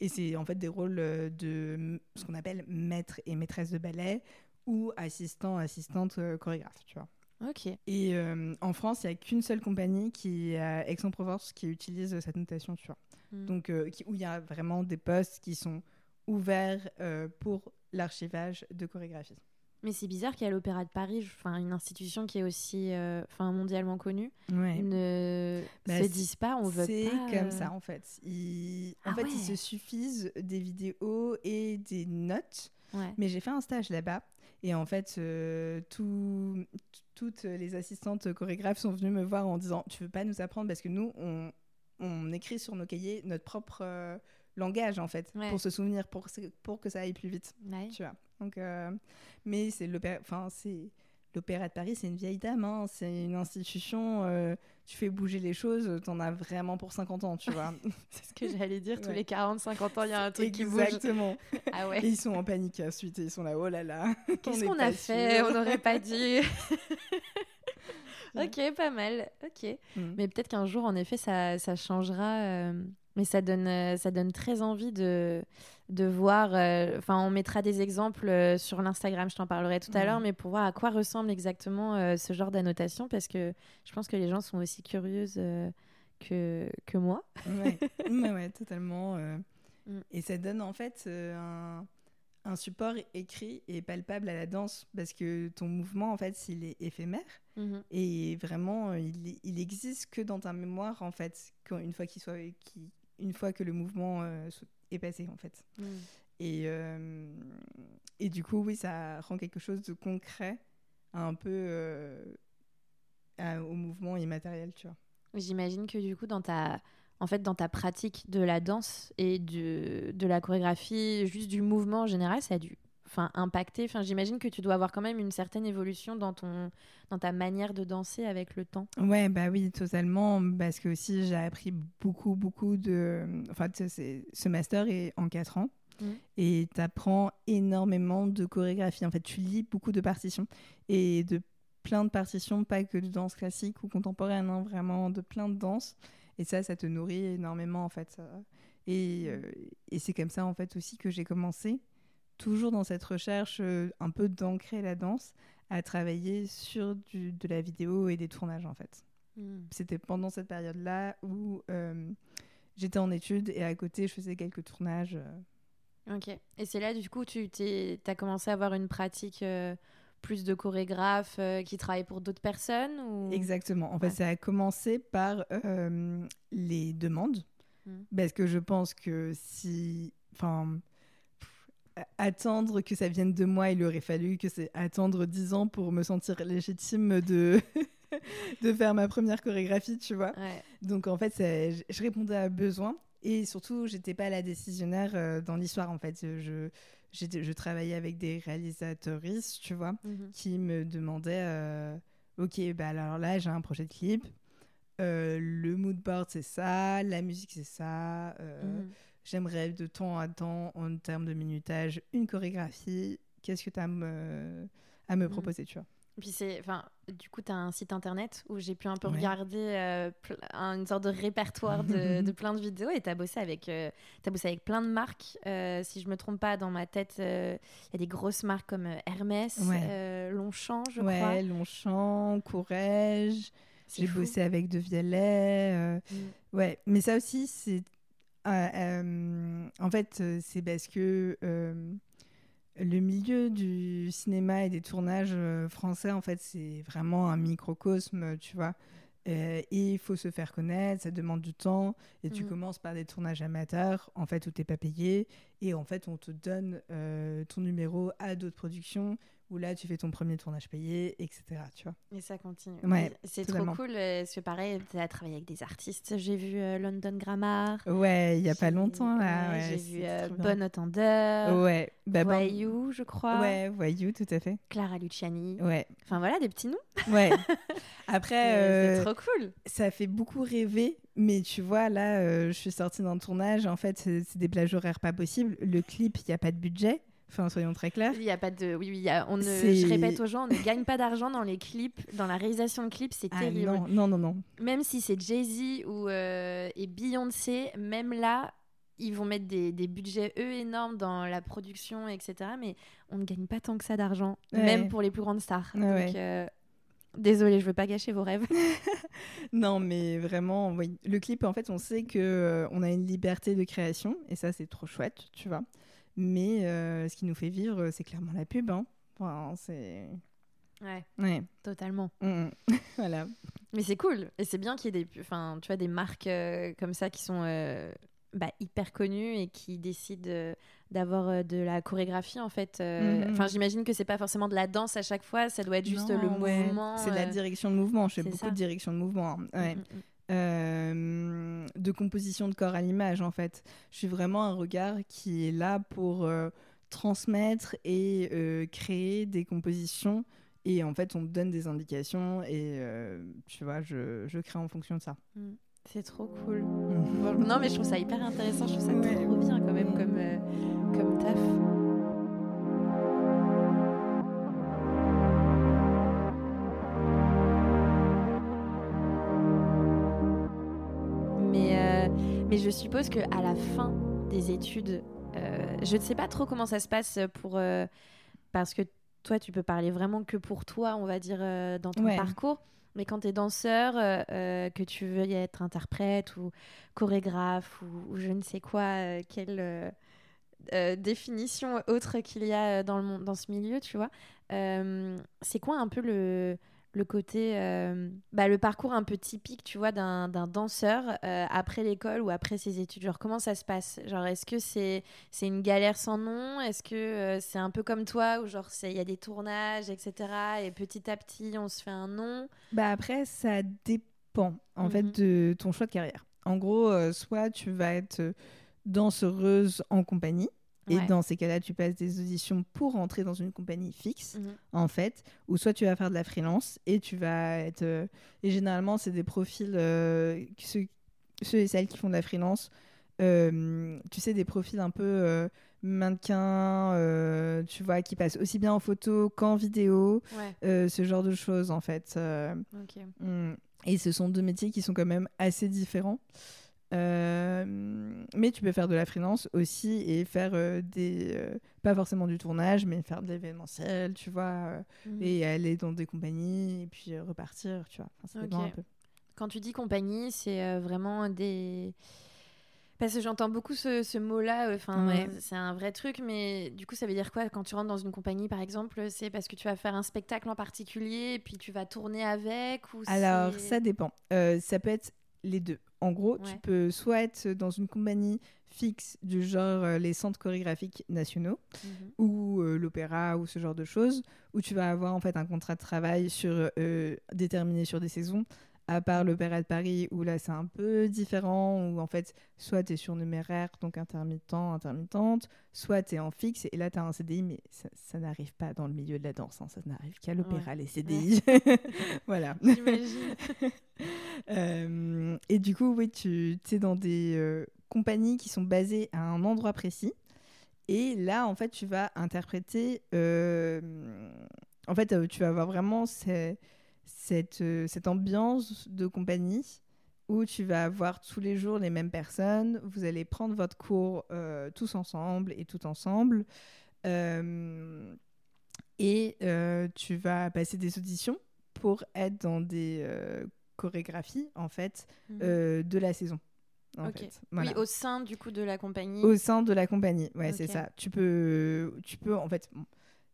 Et c'est en fait des rôles euh, de ce qu'on appelle maître et maîtresse de ballet ou assistant, assistante euh, chorégraphe, tu vois. Ok. Et euh, en France, il n'y a qu'une seule compagnie qui à Aix-en-Provence qui utilise cette notation, tu vois. Mm. Donc, qui- où il y a vraiment des postes qui sont ouverts pour l'archivage de chorégraphie. Mais c'est bizarre qu'à l'Opéra de Paris, enfin une institution qui est aussi, euh, enfin mondialement connue, Ouais. ne Bah, se c'est- disent pas, on veut C'est pas. comme euh, ça, en fait. Ils... Ah en fait, ouais. ils se suffisent des vidéos et des notes. Ouais. Mais j'ai fait un stage là-bas. Et en fait, euh, tout- toutes les assistantes chorégraphes sont venues me voir en disant Tu veux pas nous apprendre Parce que nous, on, on écrit sur nos cahiers notre propre euh, langage, en fait, Ouais. pour se souvenir, pour, que- pour que ça aille plus vite. Ouais. Tu vois. Donc, euh, mais c'est l'opéra. Enfin, c'est. L'Opéra de Paris, c'est une vieille dame, hein. c'est une institution, euh, tu fais bouger les choses, t'en as vraiment pour 50 ans, tu vois. <laughs> C'est ce que j'allais dire. Tous Ouais. les 40-50 ans, il y a un truc qui bouge. Exactement. <laughs> Ah Et ils sont en panique ensuite, et ils sont là, oh là là. <laughs> Qu'est-ce est qu'on a fait? On n'aurait pas dû. ok, pas mal. Ok. Mm. Mais peut-être qu'un jour, en effet, ça, ça changera. euh, mais ça donne, euh, ça donne très envie de, de voir. euh, Enfin, on mettra des exemples euh, sur l'Instagram, je t'en parlerai tout à l'heure, mais pour voir à quoi ressemble exactement euh, ce genre d'annotation, parce que je pense que les gens sont aussi curieuses que, que moi. Ouais, <laughs> ouais, ouais, totalement. Mm. Et ça donne en fait un, un support écrit et palpable à la danse parce que ton mouvement, en fait, il est éphémère et vraiment, il, il existe que dans ta mémoire, en fait, quand, une, fois qu'il soit, une fois que le mouvement euh, est passé, en fait. Mm. Et, euh, et du coup, oui, ça rend quelque chose de concret un peu euh, à- au mouvement immatériel, tu vois. J'imagine que du coup, dans ta, en fait, dans ta pratique de la danse et de, de la chorégraphie, juste du mouvement en général, ça a dû enfin, impacter. Enfin, j'imagine que tu dois avoir quand même une certaine évolution dans, ton, dans ta manière de danser avec le temps. Ouais, bah oui, totalement. Parce que aussi, j'ai appris beaucoup, beaucoup de. Enfin, ce master est en 4 ans. Mhm. Et tu apprends énormément de chorégraphie. En fait, tu lis beaucoup de partitions. Et de plein de partitions, pas que de danse classique ou contemporaine, hein, vraiment de plein de danses. Et ça, ça te nourrit énormément, en fait. ça. Et, euh, et c'est comme ça, en fait, aussi que j'ai commencé, toujours dans cette recherche euh, un peu d'ancrer la danse, à travailler sur du- de la vidéo et des tournages, en fait c'était pendant cette période-là où euh, j'étais en études et à côté, je faisais quelques tournages. euh. Ok. Et c'est là, du coup, tu as commencé à avoir une pratique euh, plus de chorégraphe euh, qui travaille pour d'autres personnes ou... Exactement. En fait, ça a commencé par les demandes. Mm. Parce que je pense que si. Enfin. Attendre que ça vienne de moi, il aurait fallu que c'est attendre 10 ans pour me sentir légitime de, <laughs> de faire ma première chorégraphie, tu vois. Ouais. Donc en fait, je- je répondais à besoin et surtout, j'étais pas la décisionnaire euh, dans l'histoire. En fait, je, je travaillais avec des réalisatrices, tu vois, Mhm. qui me demandaient euh, Ok, bah alors là, j'ai un projet de clip. euh, le mood board, c'est ça. La musique, c'est ça. Mhm. J'aimerais de temps à temps, en termes de minutage, une chorégraphie. Qu'est-ce que tu as à me, à me Mhm. proposer, tu vois? Puis c'est, enfin, du coup, tu as un site internet où j'ai pu un peu Ouais. regarder euh, une sorte de répertoire de, <laughs> de plein de vidéos et tu as bossé avec, euh, bossé avec plein de marques. Euh, si je me trompe pas, dans ma tête, euh, il y a des grosses marques comme Hermès, Ouais. Longchamp, je Ouais, crois. Longchamp, Courrèges. J'ai bossé avec De Vialet. euh, Mm. Ouais, mais ça aussi, c'est. Euh, euh, en fait, euh, c'est parce que euh, le milieu du cinéma et des tournages français, en fait, c'est vraiment un microcosme, tu vois. Euh, et il faut se faire connaître, ça demande du temps. Et tu Mhm. commences par des tournages amateurs, en fait, où tu n'es pas payé. Et en fait, on te donne ton numéro à d'autres productions où là tu fais ton premier tournage payé, etc. Tu vois. Et ça continue. Ouais, c'est trop cool. euh, Parce que pareil, tu as travaillé avec des artistes. J'ai vu euh, London Grammar. Ouais, il y a pas longtemps là. ouais, ouais, J'ai vu euh. Bonne Entendeur. Ouais, bah, bon- Voyou, je crois. Ouais, voyou, tout à fait. Clara Luciani. Ouais, Enfin voilà, des petits noms. ouais. <laughs> Après, C'est euh, c'est trop cool. ça fait beaucoup rêver, mais tu vois, là, je suis sortie d'un tournage. En fait, c'est c'est des plages horaires pas possibles. Le clip, il n'y a pas de budget. Enfin, soyons très clairs. Il y a pas de. Oui, oui. il y a- On ne... Je répète aux gens, on ne gagne pas d'argent dans les clips, dans la réalisation de clips, c'est Ah, terrible. non, non, non, non. Même si c'est Jay-Z ou euh, et Beyoncé, même là, ils vont mettre des, des budgets eux énormes dans la production, etc. Mais on ne gagne pas tant que ça d'argent, Ouais. même pour les plus grandes stars. Donc, ouais. euh, désolée, je veux pas gâcher vos rêves. <laughs> Non, mais vraiment, oui. Le clip, en fait, on sait que euh, on a une liberté de création, et ça, c'est trop chouette, tu vois. Mais euh, ce qui nous fait vivre, c'est clairement la pub. Hein. Enfin, c'est. Ouais, Ouais. totalement. Mm, mm. <laughs> voilà. Mais c'est cool. Et c'est bien qu'il y ait des, enfin, tu vois, des marques euh, comme ça qui sont euh, bah, hyper connues et qui décident euh, d'avoir de la chorégraphie, en fait. Enfin, j'imagine que c'est pas forcément de la danse à chaque fois, ça doit être juste Non, le ouais. mouvement. C'est de la direction de mouvement. Je fais beaucoup ça. de direction de mouvement. hein. Ouais. mm, mm, mm. Euh, de composition de corps à l'image, en fait. Je suis vraiment un regard qui est là pour euh, transmettre et euh, créer des compositions. Et en fait, on me donne des indications et tu vois, je, je crée en fonction de ça. C'est trop cool. Mm. Non, mais je trouve ça hyper intéressant. Je trouve ça Ouais. trop bien quand même Mm. comme, comme taf. Mais je suppose que à la fin des études, euh, je ne sais pas trop comment ça se passe pour euh, parce que toi tu peux parler vraiment que pour toi, on va dire euh, dans ton Ouais. parcours. Mais quand tu es danseur, que tu veux y être interprète ou chorégraphe ou, ou je ne sais quoi, quelle définition autre qu'il y a dans, le, dans ce milieu, tu vois, c'est quoi un peu le, le côté, euh, bah, le parcours un peu typique, tu vois, d'un danseur euh, après l'école ou après ses études Genre, comment ça se passe? Genre, est-ce que c'est c'est une galère sans nom? Est-ce que euh, c'est un peu comme toi où, genre, il y a des tournages, etc. Et petit à petit, on se fait un nom? Bah après, ça dépend en Mhm. fait de ton choix de carrière. En gros, soit tu vas être danseuse en compagnie. Et Ouais. dans ces cas-là, tu passes des auditions pour entrer dans une compagnie fixe. Mhm. en fait, ou soit tu vas faire de la freelance et tu vas être. euh, et généralement, c'est des profils, euh, ceux, ceux et celles qui font de la freelance, euh, tu sais, des profils un peu mannequins, tu vois, qui passent aussi bien en photo qu'en vidéo, Ouais, ce genre de choses en fait. Mm. Et ce sont deux métiers qui sont quand même assez différents. Euh, mais tu peux faire de la freelance aussi et faire euh, des. euh, pas forcément du tournage, mais faire de l'événementiel, tu vois. Mhm. et aller dans des compagnies et puis repartir, tu vois. Enfin, ça un peu. Quand tu dis compagnie, c'est vraiment des. Parce que j'entends beaucoup ce, ce mot-là, enfin, Ouais. c'est un vrai truc, mais du coup, ça veut dire quoi quand tu rentres dans une compagnie, par exemple? C'est parce que tu vas faire un spectacle en particulier et puis tu vas tourner avec ou Alors, ça dépend. Euh, ça peut être les deux. En gros, tu peux soit être dans une compagnie fixe du genre euh, les centres chorégraphiques nationaux, Mhm. ou euh, l'opéra ou ce genre de choses, où tu vas avoir en fait un contrat de travail sur, euh, déterminé sur des saisons, à part l'opéra de Paris où là c'est un peu différent, où en fait soit tu es surnuméraire, donc intermittent, intermittente, soit tu es en fixe et là tu as un CDI, mais ça, ça n'arrive pas dans le milieu de la danse, hein, ça n'arrive qu'à l'opéra, les CDI. <laughs> voilà. J'imagine. <laughs> Euh, et du coup, oui, tu es dans des euh, compagnies qui sont basées à un endroit précis. Et là, en fait, tu vas interpréter. euh, en fait, tu vas avoir vraiment ce- cette, ambiance de compagnie où tu vas avoir tous les jours les mêmes personnes. Vous allez prendre votre cours tous ensemble et tout ensemble. Et tu vas passer des auditions pour être dans des euh, chorégraphies, en fait, Mhm. euh, de la saison. En fait. Voilà. Oui, au sein du coup de la compagnie. Au sein de la compagnie, ouais, c'est ça. Tu peux, tu peux, en fait, bon,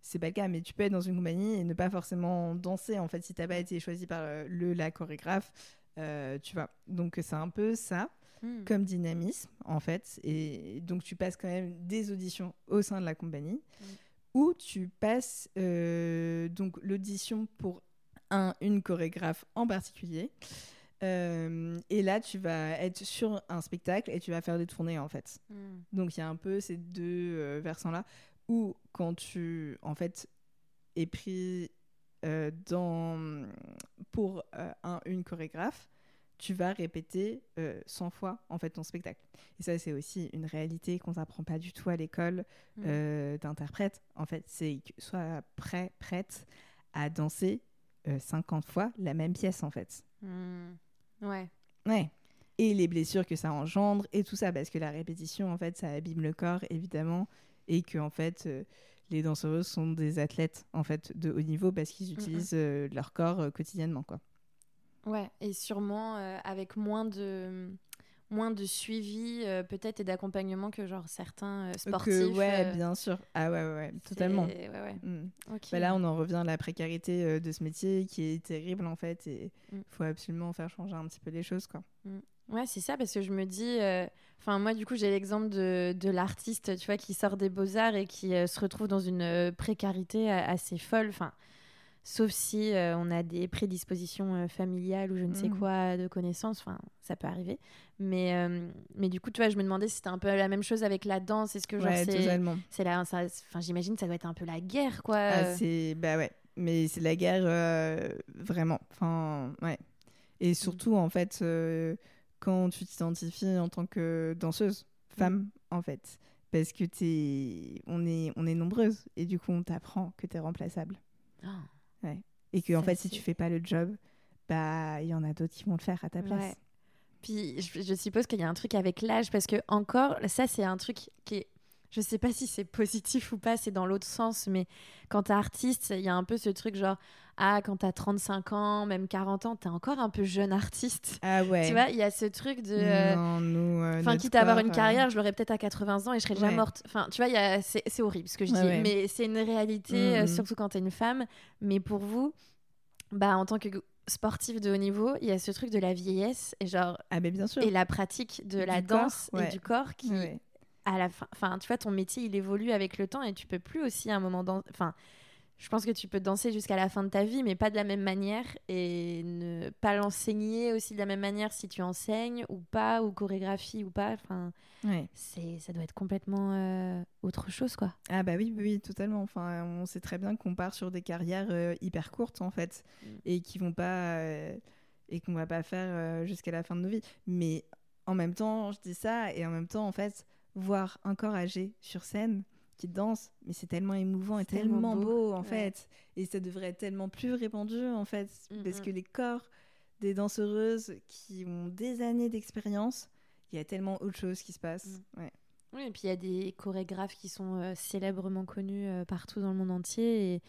c'est pas le cas, mais tu peux être dans une compagnie et ne pas forcément danser, en fait, si t'as pas été choisi par euh, le la chorégraphe, euh, tu vois. Donc c'est un peu ça Mhm. comme dynamisme, en fait. Et donc tu passes quand même des auditions au sein de la compagnie. Mm. où tu passes euh, donc l'audition pour un, une chorégraphe en particulier. Euh, et là, tu vas être sur un spectacle et tu vas faire des tournées en fait. Mm. Donc il y a un peu ces deux euh, versants-là où quand tu en fait es pris euh, dans, pour un, une chorégraphe, tu vas répéter euh, 100 fois en fait ton spectacle. Et ça c'est aussi une réalité qu'on n'apprend pas du tout à l'école Mm. euh, d'interprète. En fait, c'est que sois prêt, prête à danser euh, 50 fois la même pièce en fait. Mm. Ouais. Ouais. Et les blessures que ça engendre et tout ça, parce que la répétition, en fait, ça abîme le corps, évidemment, et que, en fait, euh, les danseuses sont des athlètes, en fait, de haut niveau, parce qu'ils utilisent euh, leur corps euh, quotidiennement, quoi. Ouais, et sûrement euh, avec moins de moins de suivi euh, peut-être et d'accompagnement que genre certains euh, sportifs. Que, ouais, euh, bien sûr. Ah ouais, ouais, totalement. Ouais, ouais. Mm. Bah là, on en revient à la précarité de ce métier, qui est terrible, en fait, et il Mm. faut absolument faire changer un petit peu les choses, quoi. Ouais, c'est ça, parce que je me dis. Enfin, moi, du coup, j'ai l'exemple de, de l'artiste, tu vois, qui sort des beaux-arts et qui se retrouve dans une précarité assez folle. Enfin, sauf si euh, on a des prédispositions euh, familiales ou je ne sais Mhm. quoi de connaissances. Enfin, ça peut arriver. Mais, euh, mais du coup, tu vois, je me demandais si c'était un peu la même chose avec la danse. Est-ce que, genre, ouais, c'est. totalement. c'est la, ça- Enfin, j'imagine que ça doit être un peu la guerre, quoi. Ah, c'est bah ouais, mais c'est la guerre vraiment. Enfin ouais. Et surtout en fait quand tu t'identifies en tant que danseuse femme en fait, parce que t'es on est on est nombreuses et du coup on t'apprend que t'es remplaçable Oh. Et que en fait si tu fais pas le job bah il y en a d'autres qui vont le faire à ta place. Ouais. Puis je, je suppose qu'il y a un truc avec l'âge parce que encore ça c'est un truc qui est je sais pas si c'est positif ou pas, c'est dans l'autre sens mais quand t'es artiste, il y a un peu ce truc genre ah quand t'as 35 ans, même 40 ans, t'es encore un peu jeune artiste. Ah <laughs> ouais. Tu vois, il y a ce truc de euh, non, nous, euh, Enfin, notre quitte à avoir une euh, carrière, je l'aurais peut-être à 80 ans et je serais déjà Ouais. morte. Enfin, tu vois, a- c'est horrible ce que je dis, ouais. mais c'est une réalité, euh, Mhm. surtout quand t'es une femme. Mais pour vous, bah, en tant que sportif de haut niveau, il y a ce truc de la vieillesse et genre Ah mais bien sûr. et la pratique de Du la corps, danse ouais. et du corps qui, Ouais. À la fin, enfin, tu vois, ton métier il évolue avec le temps et tu peux plus aussi à un moment dans, enfin. Je pense que tu peux danser jusqu'à la fin de ta vie, mais pas de la même manière et ne pas l'enseigner aussi de la même manière si tu enseignes ou pas, ou chorégraphie ou pas. Enfin, Ouais. c'est ça doit être complètement euh, autre chose quoi Ah bah oui, oui, totalement. Enfin, on sait très bien qu'on part sur des carrières euh, hyper courtes en fait Mm. et qui vont pas euh, et qu'on va pas faire jusqu'à la fin de nos vies. Mais en même temps, je dis ça et en même temps, en fait, voir un corps âgé sur scène qui danse, mais c'est tellement émouvant et tellement tellement beau, beau, en ouais. fait. Et ça devrait être tellement plus répandu en fait, Mm, parce mm. que les corps des danseuses qui ont des années d'expérience, il y a tellement autre chose qui se passe. Mm. Ouais. oui et puis il y a des chorégraphes qui sont euh, célèbrement connus euh, partout dans le monde entier et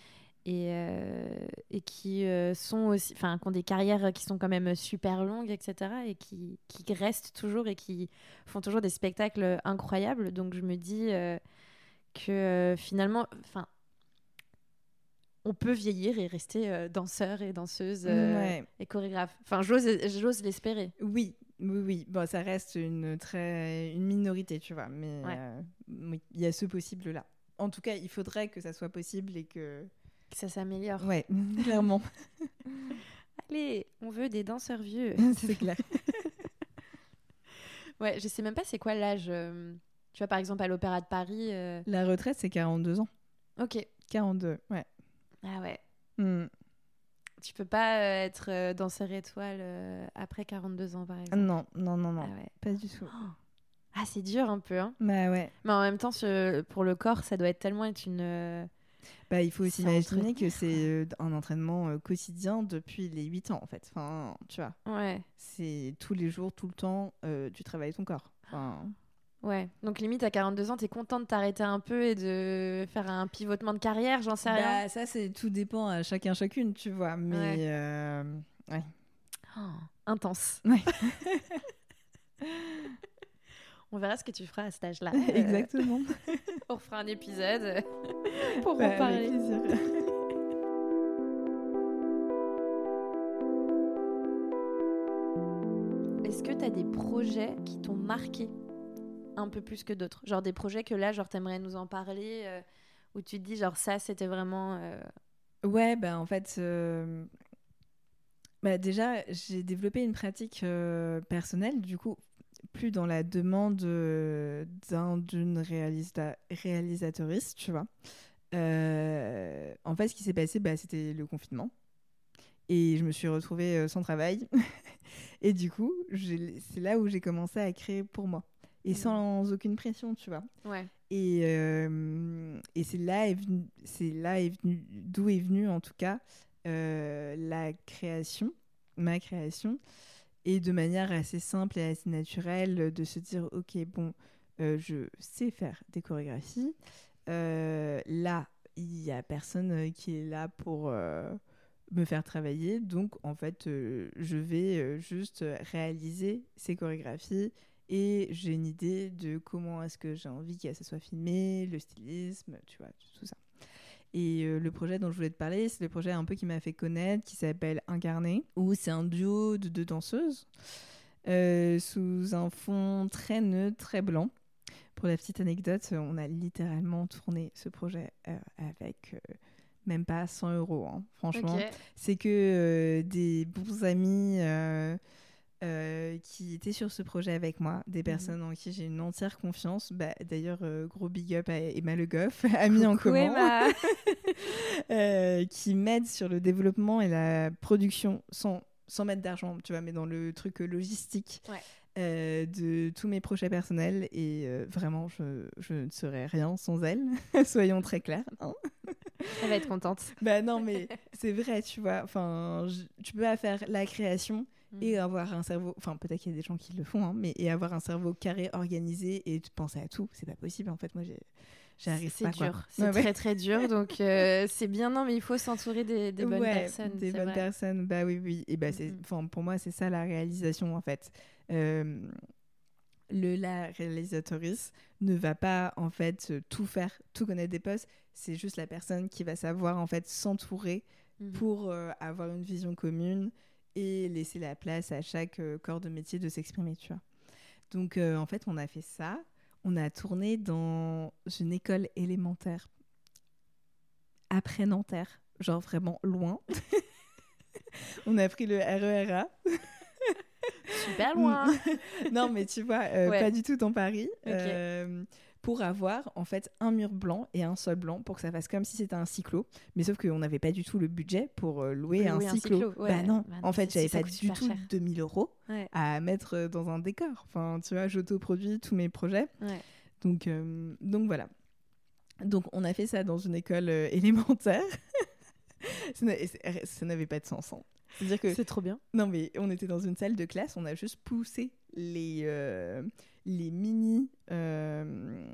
et, euh, et qui euh, sont aussi enfin qui ont des carrières qui sont quand même super longues etc et qui, qui restent toujours et qui font toujours des spectacles incroyables donc je me dis euh, que finalement enfin on peut vieillir et rester euh, danseur et danseuse euh, Ouais. et chorégraphe enfin j'ose j'ose l'espérer Oui, oui, oui. Bon, ça reste une très une minorité, tu vois. Mais Ouais. euh, oui, il y a ce possible-là. En tout cas, il faudrait que ça soit possible et que. Que ça s'améliore Ouais, <laughs> clairement. Allez, on veut des danseurs vieux. <laughs> c'est clair. <laughs> ouais, je sais même pas c'est quoi l'âge. euh, Tu vois, par exemple, à l'Opéra de Paris. euh, La retraite, c'est 42 ans. Ok. 42, ouais. Ah ouais. Hmm. Tu peux pas euh, être danseur étoile après 42 ans, par exemple. Non, non, non, non. Ah ouais. Pas du tout. Ah, c'est dur un peu. Hein. Bah ouais. Mais en même temps, pour le corps, ça doit être tellement être une. Bah, il faut aussi imaginer que c'est euh, un entraînement euh, quotidien depuis les 8 ans, en fait. Enfin, tu vois, Ouais. c'est tous les jours, tout le temps, euh, tu travailles ton corps. Enfin, Ouais. Donc, limite, à 42 ans, t'es content de t'arrêter un peu et de faire un pivotement de carrière, j'en sais rien. bah, ça, c'est tout dépend à chacun, chacune, tu vois. Mais Ouais. euh, Oh, intense. Ouais. <laughs> On verra ce que tu feras à cet âge-là. <laughs> Exactement. <laughs> on refera un épisode <laughs> pour Bah, en avec parler. plaisir. Est-ce que tu as des projets qui t'ont marqué un peu plus que d'autres? Genre des projets que là, genre t'aimerais nous en parler euh, Où tu te dis, genre, ça, c'était vraiment. euh, Ouais, bah en fait, euh, bah, déjà, j'ai développé une pratique euh, personnelle, du coup, plus dans la demande euh, d'un d'une réalisa réalisatrice, tu vois. Euh, en fait, ce qui s'est passé, bah, c'était le confinement. Et je me suis retrouvée euh, sans travail. <laughs> et du coup, c'est là où j'ai commencé à créer pour moi. Et Mhm. sans aucune pression, tu vois. Ouais. Et, euh, et c'est là, est venu, c'est là est venu, d'où est venue en tout cas euh, la création, ma création, et de manière assez simple et assez naturelle de se dire ok bon, euh, je sais faire des chorégraphies. Euh, là, il y a personne euh, qui est là pour me faire travailler, donc en fait, je vais juste réaliser ces chorégraphies et j'ai une idée de comment est-ce que j'ai envie que ça soit filmé, le stylisme, tu vois, tout ça. Et euh, le projet dont je voulais te parler, c'est le projet un peu qui m'a fait connaître, qui s'appelle Incarné, où c'est un duo de deux danseuses euh, sous un fond très neutre, très blanc. Pour la petite anecdote, on a littéralement tourné ce projet euh, avec même pas 100 euros, hein, franchement c'est que des bons amis euh, qui étaient sur ce projet avec moi, des personnes en qui j'ai une entière confiance. Bah, D'ailleurs, euh, gros big up à Emma Le Goff, <laughs> amie en commun, Emma. <laughs> euh, qui m'aide sur le développement et la production sans, sans mettre d'argent, tu vois, mais dans le truc logistique. Ouais. euh, de tous mes projets personnels et euh, vraiment je, je ne serais rien sans elle <laughs> soyons très clairs hein. Elle va être contente. Bah non, mais c'est vrai, tu vois. Enfin, je- tu peux pas faire la création Et avoir un cerveau. Enfin, peut-être qu'il y a des gens qui le font, hein, mais et avoir un cerveau carré, organisé et penser à tout, c'est pas possible. En fait, moi, j'ai- j'arrive C'est pas. quoi. dur, c'est Ouais, ouais. très très dur. <laughs> Donc euh, c'est bien, non, mais il faut s'entourer des, des bonnes Ouais, personnes. Des c'est bonnes vrai. personnes, bah oui, oui. Et bah, c'est, Mhm. pour moi, c'est ça la réalisation, en fait. Euh, le, la réalisatrice ne va pas, en fait, tout faire, tout connaître des postes. C'est juste la personne qui va savoir, en fait, s'entourer Mhm. pour euh, avoir une vision commune et laisser la place à chaque euh, corps de métier de s'exprimer, tu vois. Donc, euh, en fait, on a fait ça. On a tourné dans une école élémentaire après Nanterre, genre vraiment loin. <laughs> on a pris le RERA. Super loin. <laughs> non, mais tu vois, euh, Ouais. pas du tout dans Paris. Ok. euh, pour avoir en fait un mur blanc et un sol blanc pour que ça fasse comme si c'était un cyclo. Mais sauf qu'on n'avait pas du tout le budget pour euh, louer un cyclo. ouais. Bah non, Bah non, en fait, j'avais pas du tout cher. 2000 euros Ouais. à mettre euh, dans un décor. Enfin, tu vois, j'autoproduis tous mes projets. Ouais. Donc, euh, donc voilà. Donc on a fait ça dans une école euh, <laughs> élémentaire. ça n'avait pas de sens. hein. C'est-à-dire que C'est trop bien. non, mais on était dans une salle de classe, on a juste poussé les, euh, les mini euh,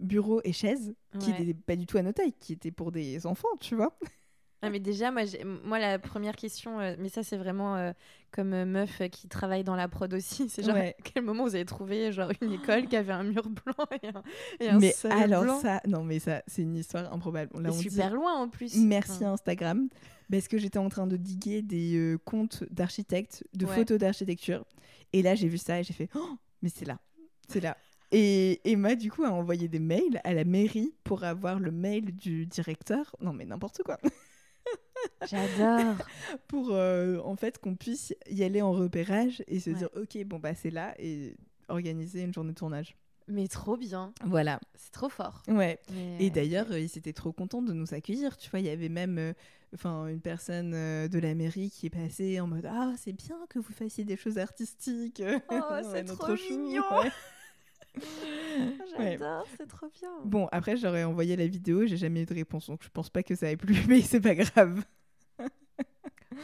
bureaux et chaises qui n'étaient pas du tout à nos tailles, qui étaient pour des enfants, tu vois. <laughs> Ah, mais déjà, moi, moi, la première question, euh, mais ça, c'est vraiment euh, comme euh, meuf qui travaille dans la prod aussi. <laughs> C'est genre, Ouais. à quel moment vous avez trouvé genre une école qui avait un mur blanc et un, et un mais sol alors blanc? ça, non, mais ça, c'est une histoire improbable. Là, on dit super loin en plus. merci Instagram, parce que j'étais en train de diguer des euh, comptes d'architectes, de Ouais. photos d'architecture. Et là, j'ai vu ça et j'ai fait, oh, mais c'est là, c'est là. Et Emma, du coup, a envoyé des mails à la mairie pour avoir le mail du directeur. Non, mais n'importe quoi. <laughs> J'adore. pour euh, en fait qu'on puisse y aller en repérage et se Ouais. dire ok bon bah c'est là et organiser une journée de tournage. Mais trop bien. Voilà. C'est trop fort. Ouais. Mais, Et d'ailleurs euh, ils étaient trop contents de nous accueillir. Tu vois il y avait même euh, une personne euh, de la mairie qui est passée en mode ah c'est bien que vous fassiez des choses artistiques. Oh, <laughs> c'est trop mignon. ouais. <laughs> Ouais. J'adore, c'est trop bien. Bon après j'aurais envoyé la vidéo j'ai jamais eu de réponse donc je pense pas que ça ait plu <laughs> mais c'est pas grave.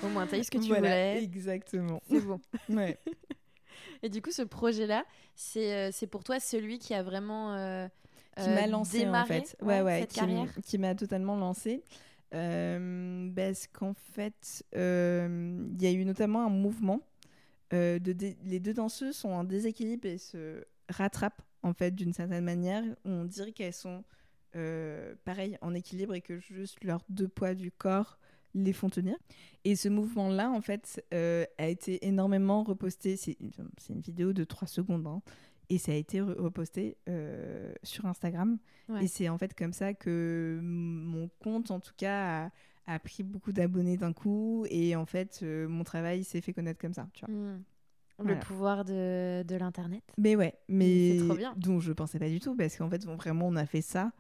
Au moins, t'as eu ce que tu voilà voulais. exactement. C'est bon. Ouais. Et du coup, ce projet-là, c'est euh, c'est pour toi celui qui a vraiment euh, qui euh, m'a lancé démarré, en fait. Ouais, ouais, cette qui, m'a totalement lancé. Euh, parce qu'en fait, euh, il y a eu notamment un mouvement. euh, de les deux danseuses sont en déséquilibre et se rattrapent en fait d'une certaine manière. On dirait qu'elles sont euh, pareil en équilibre et que juste leurs deux poids du corps les font tenir. Et ce mouvement-là, en fait, euh, a été énormément reposté. C'est une vidéo de 3 secondes. hein. et ça a été re- reposté euh, sur Instagram. Ouais. Et c'est en fait comme ça que mon compte, en tout cas, a, a pris beaucoup d'abonnés d'un coup. Et en fait, euh, mon travail s'est fait connaître comme ça. Tu vois. Mm. Le Voilà. pouvoir de, de l'internet. Mais ouais, mais C'est trop bien. dont je pensais pas du tout parce qu'en fait, bon, vraiment, on a fait ça.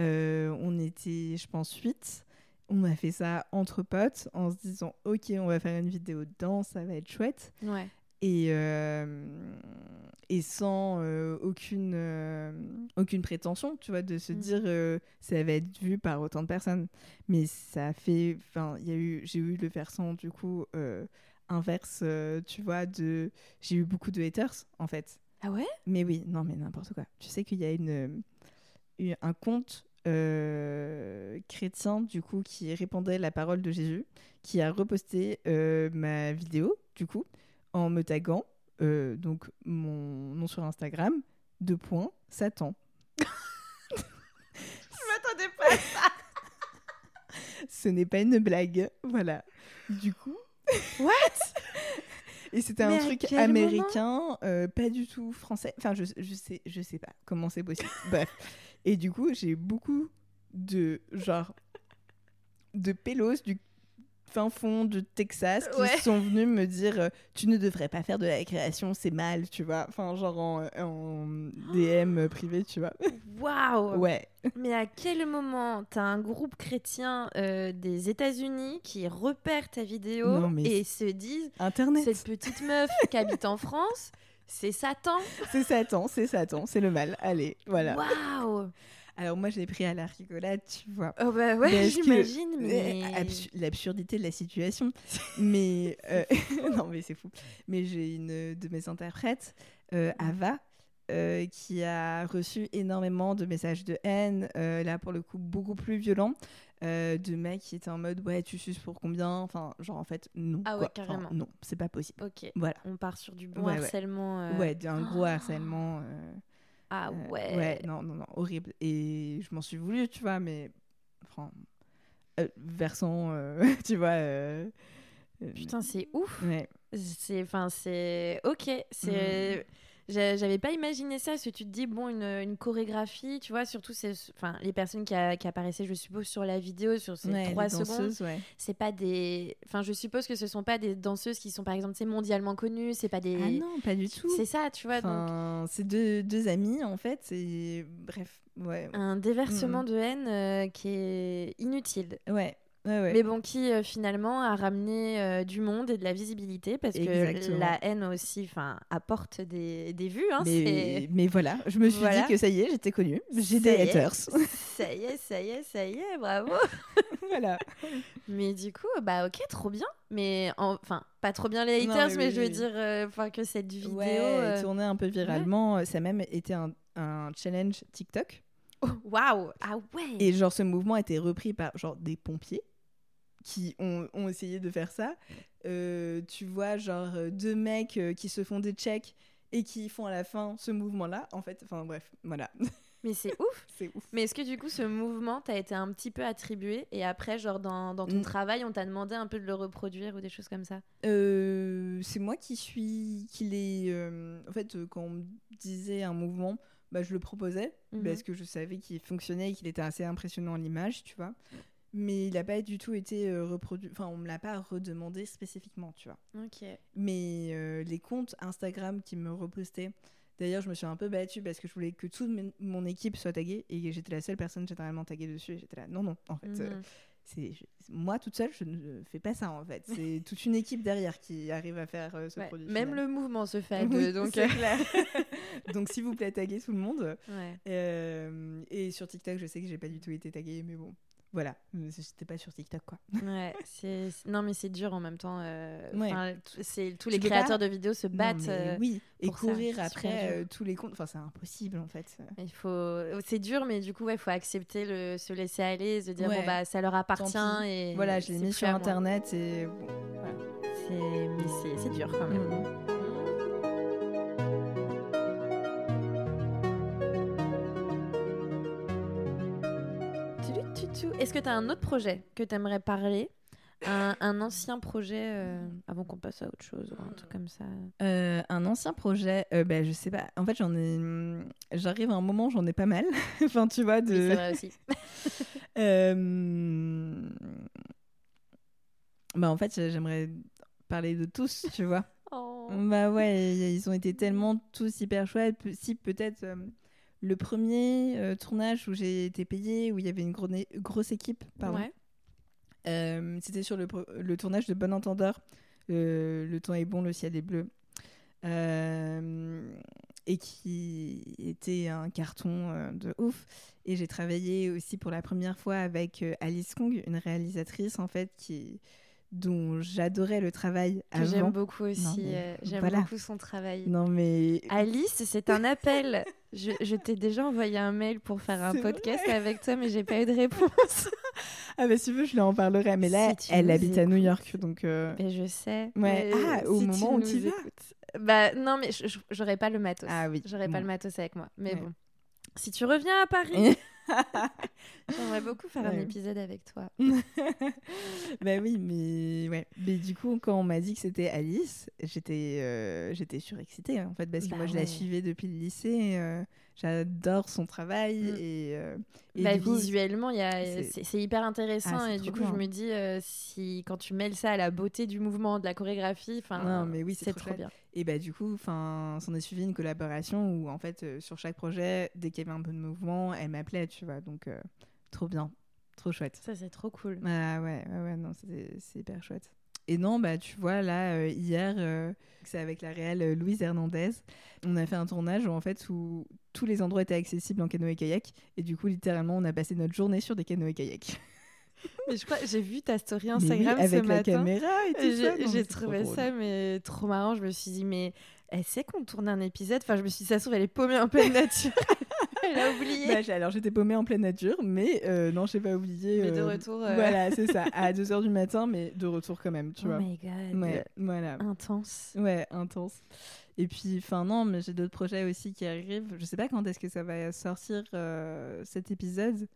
Euh, on était, je pense, 8. On a fait ça entre potes en se disant, ok, on va faire une vidéo dedans, ça va être chouette. Ouais. Et, euh, et sans euh, aucune, euh, aucune prétention, tu vois, de se Mhm. dire ça va être vu par autant de personnes. Mais ça a fait. Enfin, il y a eu, j'ai eu le versant du coup inverse, tu vois, de. J'ai eu beaucoup de haters en fait. Ah ouais? Mais oui, non, mais n'importe quoi. Tu sais qu'il y a une, une- un compte euh, chrétien, du coup, qui répandait la parole de Jésus, qui a reposté euh, ma vidéo, du coup, en me taguant, euh, donc mon nom sur Instagram, deux points, Satan. <laughs> Je m'attendais pas à ça. Ce n'est pas une blague, voilà. Du coup. What? <laughs> Et c'était un truc américain, euh, pas du tout français. Enfin, je, je sais, je sais pas comment c'est possible. Bref. Et du coup, j'ai beaucoup de genre de pélos du fin fond de Texas qui Ouais. sont venus me dire euh, tu ne devrais pas faire de la création, c'est mal, tu vois. Enfin, genre en, en DM privé, tu vois. Waouh Ouais. Mais à quel moment t'as un groupe chrétien euh, des États-Unis qui repère ta vidéo Non, et se disent Internet. cette petite meuf qui habite en France, c'est Satan C'est Satan, c'est Satan, c'est le mal. Allez, voilà. Waouh Alors moi, j'ai pris à la rigolade, tu vois. Oh bah ouais, j'imagine, mais... Absu- L'absurdité de la situation. mais euh, <laughs> non, mais c'est fou. Mais j'ai une de mes interprètes, euh, Ava, euh, qui a reçu énormément de messages de haine, euh, là pour le coup beaucoup plus violents, euh, de mecs qui étaient en mode ouais tu suces pour combien, enfin genre en fait non. Ah ouais, quoi. Enfin, carrément. non, c'est pas possible. Ok, Voilà. on part sur du bon Ouais, harcèlement. Ouais, un gros Ah. harcèlement. Ah ouais. ouais, non, non, non, horrible. Et je m'en suis voulu, tu vois, mais. Enfin. versant, <laughs> tu vois. Putain, c'est ouf. Ouais. C'est, enfin, c'est ok. C'est, J'a- j'avais pas imaginé ça. Parce que tu te dis bon, une, une chorégraphie, tu vois, surtout enfin, les personnes qui, a- qui apparaissaient, je suppose, sur la vidéo, sur ces Ouais, trois secondes, ouais. c'est pas des, enfin, je suppose que ce sont pas des danseuses qui sont par exemple, mondialement connues. C'est pas des, Ah non, pas du tout. c'est ça, tu vois. Donc c'est deux, deux amis, en fait. Et bref, ouais. un déversement Mm. de haine euh, qui est inutile. Ouais, ouais, ouais. Mais bon, qui euh, finalement a ramené euh, du monde et de la visibilité parce que la haine aussi, apporte des, des vues. Hein, mais, voilà, je me suis Voilà. dit que ça y est, j'étais connue. Est. haters. ça y est, ça y est, ça y est, bravo. <laughs> voilà. Mais du coup, bah ok, trop bien. Mais en- enfin, pas trop bien les Non, haters, mais mais, oui, je veux oui. dire, euh, que cette vidéo. Ouais, euh, tourné un peu viralement. Ça a même été un, un challenge TikTok. oh, Waouh, ah ouais. Et genre, ce mouvement a été repris par genre des pompiers qui ont, ont essayé de faire ça. Euh, tu vois, genre euh, deux mecs euh, qui se font des checks et qui font à la fin ce mouvement-là. En fait, enfin bref, voilà. <laughs> Mais c'est ouf. C'est ouf. Mais est-ce que du coup, ce mouvement t'a été un petit peu attribué et après, genre dans, dans ton Mm. travail, on t'a demandé un peu de le reproduire ou des choses comme ça? Euh, c'est moi qui suis, qui euh, en fait, quand on me disait un mouvement, bah, je le proposais Mhm. parce que je savais qu'il fonctionnait et qu'il était assez impressionnant à l'image, tu vois. Mais il n'a pas du tout été euh, reproduit. Enfin, on me l'a pas redemandé spécifiquement, tu vois. Ok. Mais euh, les comptes Instagram qui me repostaient. D'ailleurs, je me suis un peu battue parce que je voulais que toute mon- équipe soit taguée et j'étais la seule personne généralement taguée dessus. J'étais là, non, non, en fait, euh, Mhm. c'est moi toute seule, je ne fais pas ça en fait. C'est <laughs> toute une équipe derrière qui arrive à faire euh, ce Ouais, produit. Même final. le mouvement se fait à Oui, deux, donc. c'est clair. <laughs> donc s'il vous plaît, taguez tout le monde. ouais. Et sur TikTok, je sais que j'ai pas du tout été taguée, mais bon, voilà, j'étais pas sur TikTok quoi. Ouais, c'est non mais c'est dur en même temps. euh, Ouais. enfin, t- c'est tous les créateurs pas- de vidéos se battent. euh, oui, et pour courir après euh, tous les comptes, enfin c'est impossible en fait. Il faut, c'est dur, mais du coup, il faut accepter le, se laisser aller, se dire Ouais. bon bah ça leur appartient et Voilà, je l'ai mis sur internet et bon, C'est, mais c'est, c'est dur quand même. Mm. Est-ce que tu as un autre projet que tu aimerais parler? Un, ancien projet, euh, avant qu'on passe à autre chose, ou un truc comme ça? Euh, Un ancien projet, euh, ben, je sais pas. En fait, j'en ai. J'arrive à un moment, j'en ai pas mal. <laughs> enfin, tu vois, de. Oui, c'est vrai aussi. <laughs> bah, en fait, j'aimerais parler de tous, tu vois. Oh. Bah ouais, ils ont été tellement tous hyper chouettes. Si peut-être le premier tournage où j'ai été payée, où il y avait une grosse équipe, pardon. Ouais. Euh, c'était sur le, le, tournage de Bon Entendeur. le temps est bon, le ciel est bleu. Euh, et qui était un carton euh, de ouf. Et j'ai travaillé aussi pour la première fois avec Alice Kong, une réalisatrice en fait qui dont j'adorais le travail que j'aime beaucoup aussi j'aime beaucoup son travail non mais Alice c'est un appel je, je t'ai déjà envoyé un mail pour faire un podcast avec toi mais j'ai pas eu de réponse <laughs> ah bah si tu veux, je lui en parlerai. Mais là, elle habite à New York, donc. Euh, mais je sais. Ouais. ah, au moment où tu vas. Bah non, mais j'aurais pas le matos. Ah oui. J'aurais pas le matos avec moi. Mais bon. Si tu reviens à Paris, <laughs> <laughs> j'aimerais beaucoup faire un épisode avec toi. <laughs> bah oui, mais ouais. Mais du coup, quand on m'a dit que c'était Alice, j'étais euh, j'étais surexcitée en fait parce que bah moi je la suivais depuis le lycée. Euh, j'adore son travail mm. et, euh, bah, visuellement c'est hyper intéressant ah, et du coup je me dis euh, si quand tu mêles ça à la beauté du mouvement de la chorégraphie enfin mais oui c'est trop, bien. Et bah du coup enfin s'en est suivi une collaboration où en fait euh, sur chaque projet dès qu'il y avait un peu de mouvement elle m'appelait tu vois. Donc trop bien. Trop chouette. Ça c'est trop cool. Ah ouais ouais, ouais non c'est hyper chouette et non, bah, tu vois, là, euh, hier, euh, c'est avec la réelle euh, Louise Hernandez. On a fait un tournage où, en fait, où tous les endroits étaient accessibles en canoë-kayak. Et du coup, littéralement, on a passé notre journée sur des canoës-kayak. <laughs> Mais je crois, j'ai vu ta story Instagram oui, avec la caméra et tout J'ai trouvé ça mais trop marrant. Je me suis dit mais elle sait qu'on tourne un épisode? Enfin, je me suis dit ça se trouve elle est paumée en pleine nature. <laughs> <laughs> Elle a oublié. Bah, alors j'étais paumée en pleine nature, mais euh, non, je n'ai pas oublié. Mais de euh, retour. Euh. Voilà, <laughs> c'est ça. À 2h du matin, mais de retour quand même, tu oh vois. Oh my god. Ouais, voilà. Intense. Ouais, intense. Et puis, enfin non, mais j'ai d'autres projets aussi qui arrivent. Je sais pas quand est-ce que ça va sortir cet épisode,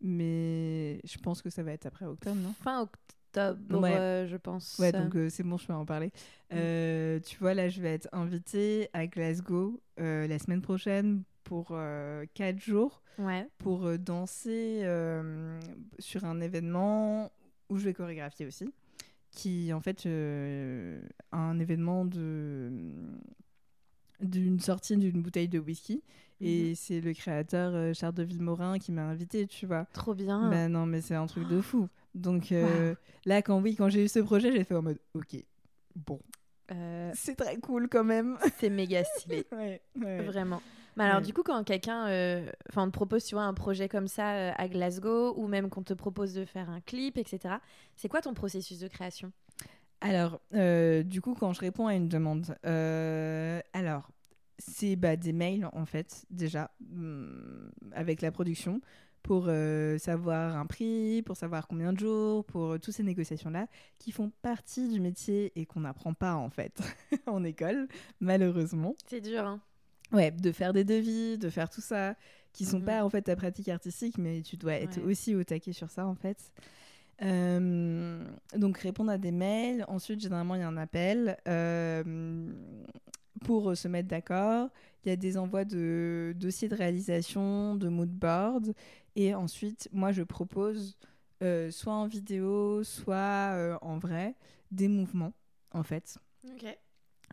mais je pense que ça va être après octobre, non? Fin octobre, ouais. je pense. Ouais, donc c'est bon, je peux en parler. Mm. tu vois, là, je vais être invitée à Glasgow la semaine prochaine pour euh, quatre jours pour euh, danser euh, sur un événement où je vais chorégraphier aussi, qui en fait un événement de d'une sortie d'une bouteille de whisky. Et mhm. c'est le créateur Charles de Villemorin qui m'a invité, tu vois. Trop bien. Ben non, mais c'est un truc de fou. Donc là, quand oui, quand j'ai eu ce projet, j'ai fait en mode, ok, bon, c'est très cool quand même. C'est méga stylé. <laughs> ouais, Vraiment. Mais alors, du coup, quand quelqu'un euh, enfin te propose tu vois, un projet comme ça euh, à Glasgow, ou même qu'on te propose de faire un clip, etc., c'est quoi ton processus de création? Alors, euh, du coup, quand je réponds à une demande, alors, c'est bah, des mails, en fait, déjà, mm, avec la production, pour savoir un prix, pour savoir combien de jours, pour toutes ces négociations-là, qui font partie du métier et qu'on n'apprend pas, en fait, <laughs> en école, malheureusement. C'est dur, hein Ouais, de faire des devis, de faire tout ça, qui sont mhm. pas en fait ta pratique artistique, mais tu dois être aussi au taquet sur ça en fait. Euh, donc répondre à des mails. Ensuite, généralement, il y a un appel euh, pour se mettre d'accord. Il y a des envois de dossiers de réalisation, de mood board. Et ensuite, moi, je propose euh, soit en vidéo, soit en vrai, des mouvements, en fait. Ok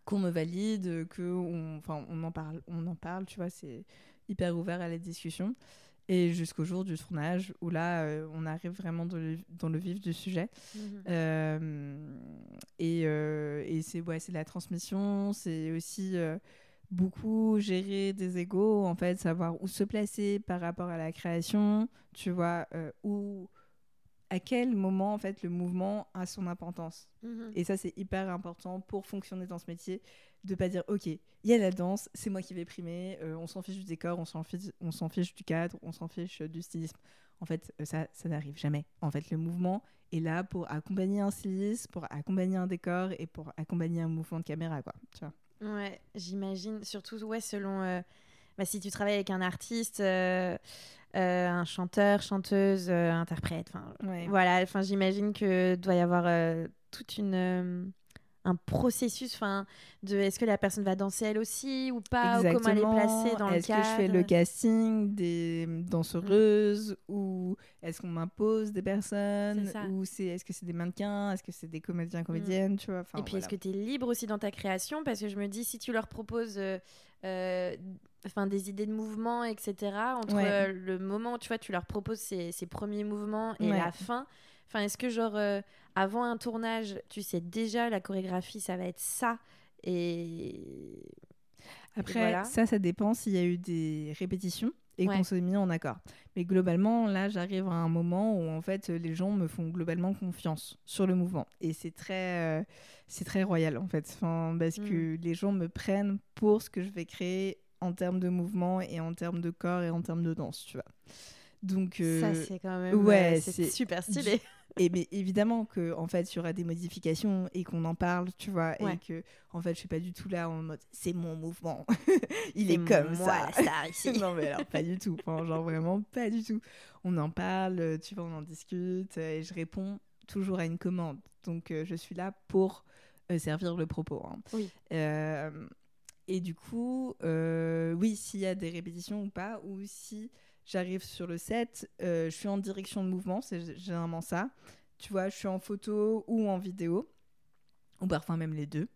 qu'on me valide, que on, enfin, on en parle, on en parle, tu vois, c'est hyper ouvert à la discussion. Et jusqu'au jour du tournage, où là, euh, on arrive vraiment dans le, dans le vif du sujet. Mhm. Euh, et, euh, et c'est ouais, la transmission, c'est aussi beaucoup gérer des égaux, en fait, savoir où se placer par rapport à la création, tu vois, où à quel moment en fait le mouvement a son importance. Mhm. Et ça c'est hyper important pour fonctionner dans ce métier, de pas dire ok, il y a la danse, c'est moi qui vais primer, euh, on s'en fiche du décor, on s'en fiche, on s'en fiche du cadre, on s'en fiche du stylisme. En fait, euh, ça, ça n'arrive jamais. En fait, le mouvement est là pour accompagner un stylisme, pour accompagner un décor et pour accompagner un mouvement de caméra, quoi. Tu vois. Ouais, j'imagine. Surtout, ouais, selon. Euh, bah, si tu travailles avec un artiste, euh, un chanteur, chanteuse, euh, interprète. Ouais. voilà. Enfin, j'imagine que doit y avoir euh, toute une euh, un processus. Enfin, de est-ce que la personne va danser elle aussi ou pas ou comment elle est placée dans le Est-ce cadre. que je fais le casting des danseuses ou est-ce qu'on m'impose des personnes ou c'est est-ce que c'est des mannequins, est-ce que c'est des comédiens comédiennes, tu vois enfin, Et puis, voilà. est-ce que tu es libre aussi dans ta création? Parce que je me dis, si tu leur proposes euh, euh, enfin, des idées de mouvement, etc., entre Ouais. euh, le moment où tu, vois, tu leur proposes ces, ces premiers mouvements et Ouais. la fin, enfin, est-ce que, genre, euh, avant un tournage, tu sais déjà la chorégraphie, ça va être ça et... Après, voilà. ça, ça dépend s'il y a eu des répétitions et Ouais. qu'on s'est mis en accord. Mais globalement, là, j'arrive à un moment où en fait, les gens me font globalement confiance sur le mouvement. Et c'est très, euh, c'est très royal en fait, enfin, parce Mm. que les gens me prennent pour ce que je vais créer en termes de mouvement et en termes de corps et en termes de danse, tu vois. Donc, euh, Ça, c'est quand même ouais, euh, c'est super stylé. et mais évidemment que en fait il y aura des modifications et qu'on en parle tu vois Ouais. et que en fait je suis pas du tout là en mode c'est mon mouvement <laughs> il est comme moi, ça star <laughs> ici. non mais alors pas du tout enfin, genre vraiment pas du tout on en parle euh, tu vois on en discute euh, et je réponds toujours à une commande donc euh, je suis là pour euh, servir le propos hein. Oui. Euh, et du coup euh, oui s'il y a des répétitions ou pas ou si j'arrive sur le set, euh, je suis en direction de mouvement, c'est généralement ça. Tu vois, je suis en photo ou en vidéo, ou parfois même les deux.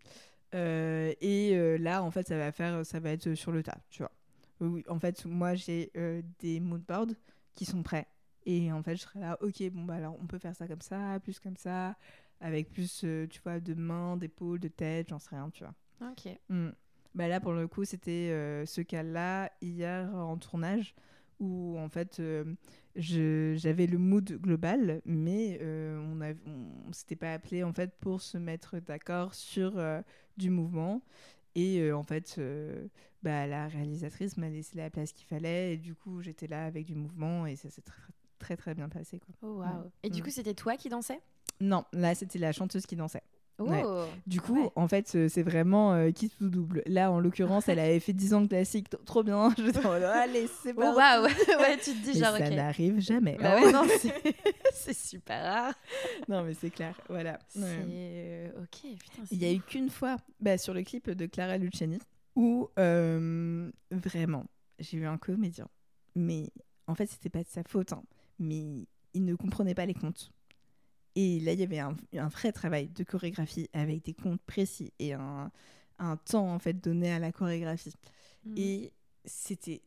Euh, et euh, là, en fait, ça va faire, ça va être sur le tas, tu vois. Oui, en fait, moi, j'ai des moodboards qui sont prêts. Et en fait, je serai là, ok, bon, bah alors, on peut faire ça comme ça, plus comme ça, avec plus, euh, tu vois, de mains, d'épaules, de tête, j'en sais rien, tu vois. Ok. Mm. Bah là, pour le coup, c'était euh, ce cas-là hier en tournage où en fait euh, j'avais le mood global, mais euh, on ne on, s'était pas appelé en fait pour se mettre d'accord sur euh, du mouvement. Et euh, en fait, euh, bah, la réalisatrice m'a laissé la place qu'il fallait et du coup j'étais là avec du mouvement et ça s'est très, très très bien passé. Quoi. Oh, waouh. Et du Mm. coup, c'était toi qui dansais? Non, là c'était la chanteuse qui dansait. Oh Ouais. Du coup, Ouais. en fait, euh, c'est vraiment euh, qui tout double. Là, en l'occurrence, elle avait fait 10 ans de classique, trop bien. <laughs> Je en mode, allez, c'est Oh, parti. waouh <laughs> Ouais, tu te dis genre, ça n'arrive jamais. Bah ouais, non, <laughs> c'est- super rare. non, mais c'est clair. Voilà. C'est euh, ok, putain. Il y a eu qu'une fois, bah, sur le clip de Clara Luciani, où euh, vraiment, j'ai eu un comédien. Mais en fait, c'était pas de sa faute. hein, mais il ne comprenait pas les comptes. Et là, il y avait un, un vrai travail de chorégraphie avec des comptes précis et un, un temps en fait donné à la chorégraphie. Mhm. Et c'était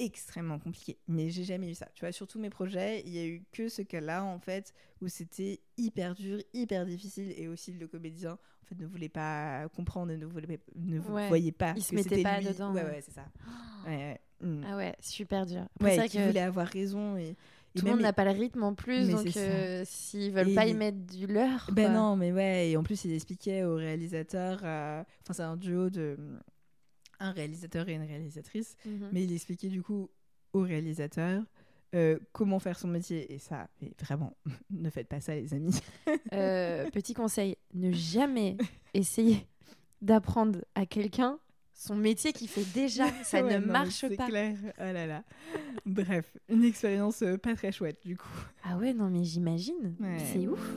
extrêmement compliqué. Mais j'ai jamais eu ça. Tu vois, sur tous mes projets, il y a eu que ce cas-là, en fait, où c'était hyper dur, hyper difficile. Et aussi, le comédien, en fait, ne voulait pas comprendre et ne, voulait, ne Ouais. voyait pas. Il se que mettait pas lui. dedans, Ouais, ouais. c'est ça. <gasps> Ouais, ouais. Mm. Ah ouais, super dur. Après, Ouais, c'est vrai qui que voulait avoir raison. Et, et tout le monde n'a pas le rythme en plus, Mais donc euh, s'ils veulent Et pas y les- mettre du leur. Ben quoi. non, mais ouais, et en plus il expliquait au réalisateur, euh, enfin c'est un duo de un réalisateur et une réalisatrice, Mhm. mais il expliquait du coup au réalisateur euh, comment faire son métier et ça, mais vraiment, <laughs> ne faites pas ça les amis. Euh, <laughs> petit conseil, ne jamais <laughs> essayer d'apprendre à quelqu'un son métier qu'il fait déjà. Ça <laughs> Ouais, ne non, marche c'est pas. clair. Oh là là. Bref, une expérience euh, pas très chouette du coup. Ah ouais, non, mais j'imagine. Ouais. C'est ouf.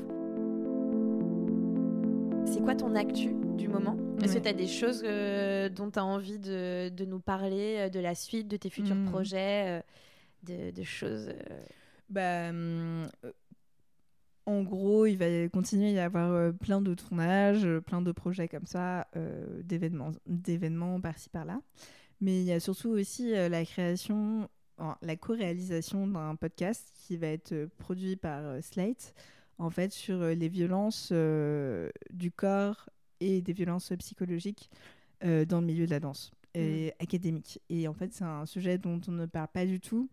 C'est quoi ton actu du moment? Est-ce Ouais. que tu as des choses euh, dont tu as envie de, de nous parler, euh, de la suite, de tes futurs Mm. projets, euh, de, de choses euh, Bah, hum, en gros, il va continuer à y avoir euh, plein de tournages, euh, plein de projets comme ça, euh, d'événements, d'événements par-ci par-là. Mais il y a surtout aussi la création, la co-réalisation d'un podcast qui va être produit par Slate, en fait, sur les violences euh, du corps et des violences psychologiques euh, dans le milieu de la danse et académique. Et en fait, c'est un sujet dont on ne parle pas du tout.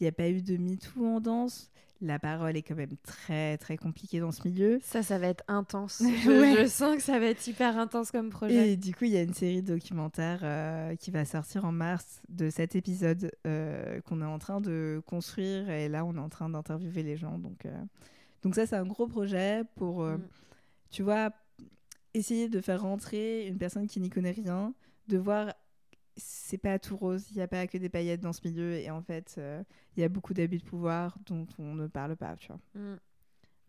Il n'y a pas eu de MeToo en danse. La parole est quand même très très compliquée dans ce milieu. Ça, ça va être intense. <laughs> Je, Ouais. je sens que ça va être hyper intense comme projet. Et du coup, il y a une série documentaire euh, qui va sortir en mars de cet épisode euh, qu'on est en train de construire. Et là, on est en train d'interviewer les gens. Donc, euh, donc ça, c'est un gros projet pour, euh, Mm. tu vois, essayer de faire rentrer une personne qui n'y connaît rien, de voir c'est pas tout rose, il n'y a pas que des paillettes dans ce milieu et en fait, il y a beaucoup d'abus de pouvoir dont on ne parle pas, tu vois. Mm.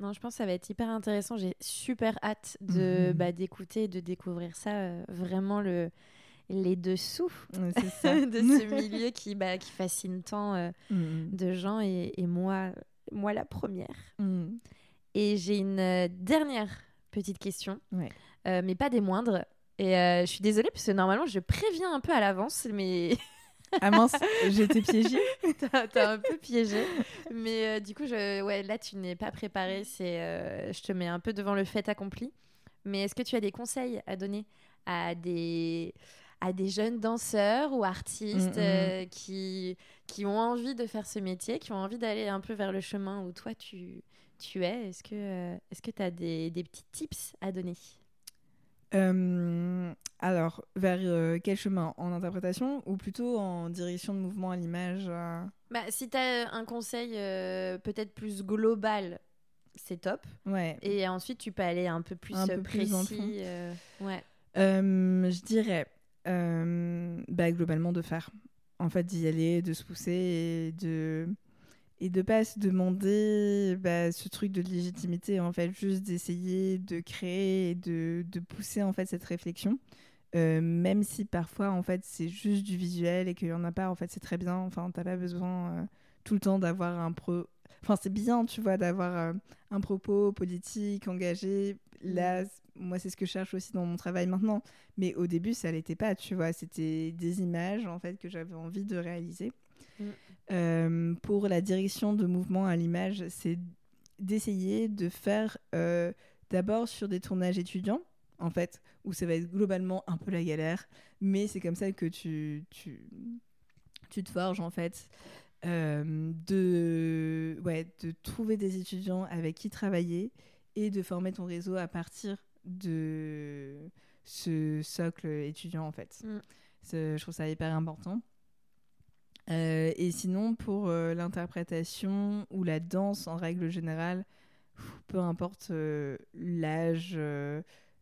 Non, je pense que ça va être hyper intéressant. J'ai super hâte de Mhm. bah, d'écouter et de découvrir ça, euh, vraiment le les dessous <laughs> ça. de ce milieu qui, bah, qui fascine tant euh, Mm, de gens et, et moi, moi la première. mm. Et j'ai une euh, dernière petite question, Ouais. euh, mais pas des moindres. Et euh, je suis désolée parce que normalement je préviens un peu à l'avance, mais <laughs> Ah mince, j'étais piégée. <laughs> t'as un peu piégé. Mais euh, du coup, je... ouais, là tu n'es pas préparé. C'est, euh, je te mets un peu devant le fait accompli. Mais est-ce que tu as des conseils à donner à des à des jeunes danseurs ou artistes Mm, mm. euh, qui qui ont envie de faire ce métier, qui ont envie d'aller un peu vers le chemin où toi tu tu es? Est-ce que est-ce que tu as des, des petits tips à donner? Euh, alors, vers euh, quel chemin? En interprétation ou plutôt en direction de mouvement à l'image euh? Bah, si tu as un conseil peut-être plus global, c'est top. Ouais. Et ensuite, tu peux aller un peu plus Un peu plus précis. fond. euh, ouais. Je dirais bah, globalement de faire. En fait, d'y aller, de se pousser et de et de pas se demander bah, ce truc de légitimité en fait juste d'essayer de créer et de, de pousser en fait cette réflexion. Euh, même si parfois en fait c'est juste du visuel et qu'il y en a pas en fait c'est très bien. Enfin t'as pas besoin euh, tout le temps d'avoir un pro enfin c'est bien tu vois d'avoir euh, un propos politique engagé. Là c- moi c'est ce que je cherche aussi dans mon travail maintenant. Mais au début ça l'était pas tu vois. C'était des images en fait que j'avais envie de réaliser Mm. Euh, pour la direction de mouvement à l'image c'est d'essayer de faire euh, d'abord sur des tournages étudiants en fait où ça va être globalement un peu la galère mais c'est comme ça que tu tu, tu te forges en fait euh, de ouais de trouver des étudiants avec qui travailler et de former ton réseau à partir de ce socle étudiant en fait Mm. Je trouve ça hyper important Euh, et sinon pour euh, l'interprétation ou la danse en règle générale peu importe euh, l'âge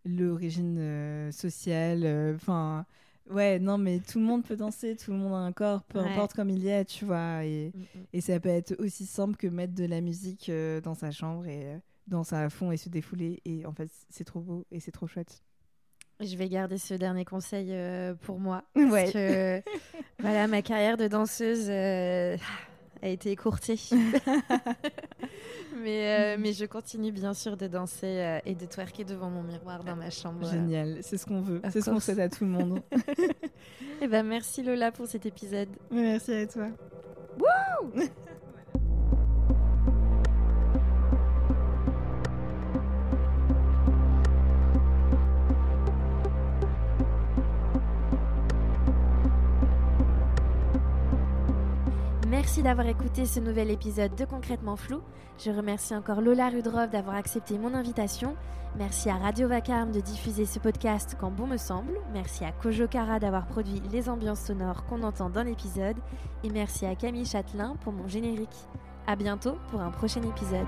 l'origine sociale enfin ouais non mais tout le monde peut danser tout le monde a un corps peu Ouais. importe comme il est tu vois et Mm, mm. et ça peut être aussi simple que mettre de la musique dans sa chambre et danser à fond et se défouler. Et en fait, c'est trop beau et c'est trop chouette. Je vais garder ce dernier conseil euh, pour moi. <laughs> Ouais. Parce que <laughs> voilà, ma carrière de danseuse euh, a été écourtée. <laughs> mais, euh, mais je continue bien sûr de danser et de twerker devant mon miroir dans ma chambre. Génial, c'est ce qu'on veut. C'est ce qu'on souhaite à tout le monde. Et ben merci Lola pour cet épisode. Merci à toi. Merci d'avoir écouté ce nouvel épisode de Concrètement Flou. Je remercie encore Lola Rudrov d'avoir accepté mon invitation. Merci à Radio Vacarme de diffuser ce podcast quand bon me semble. Merci à Kojo Kara d'avoir produit les ambiances sonores qu'on entend dans l'épisode. Et merci à Camille Châtelain pour mon générique. À bientôt pour un prochain épisode.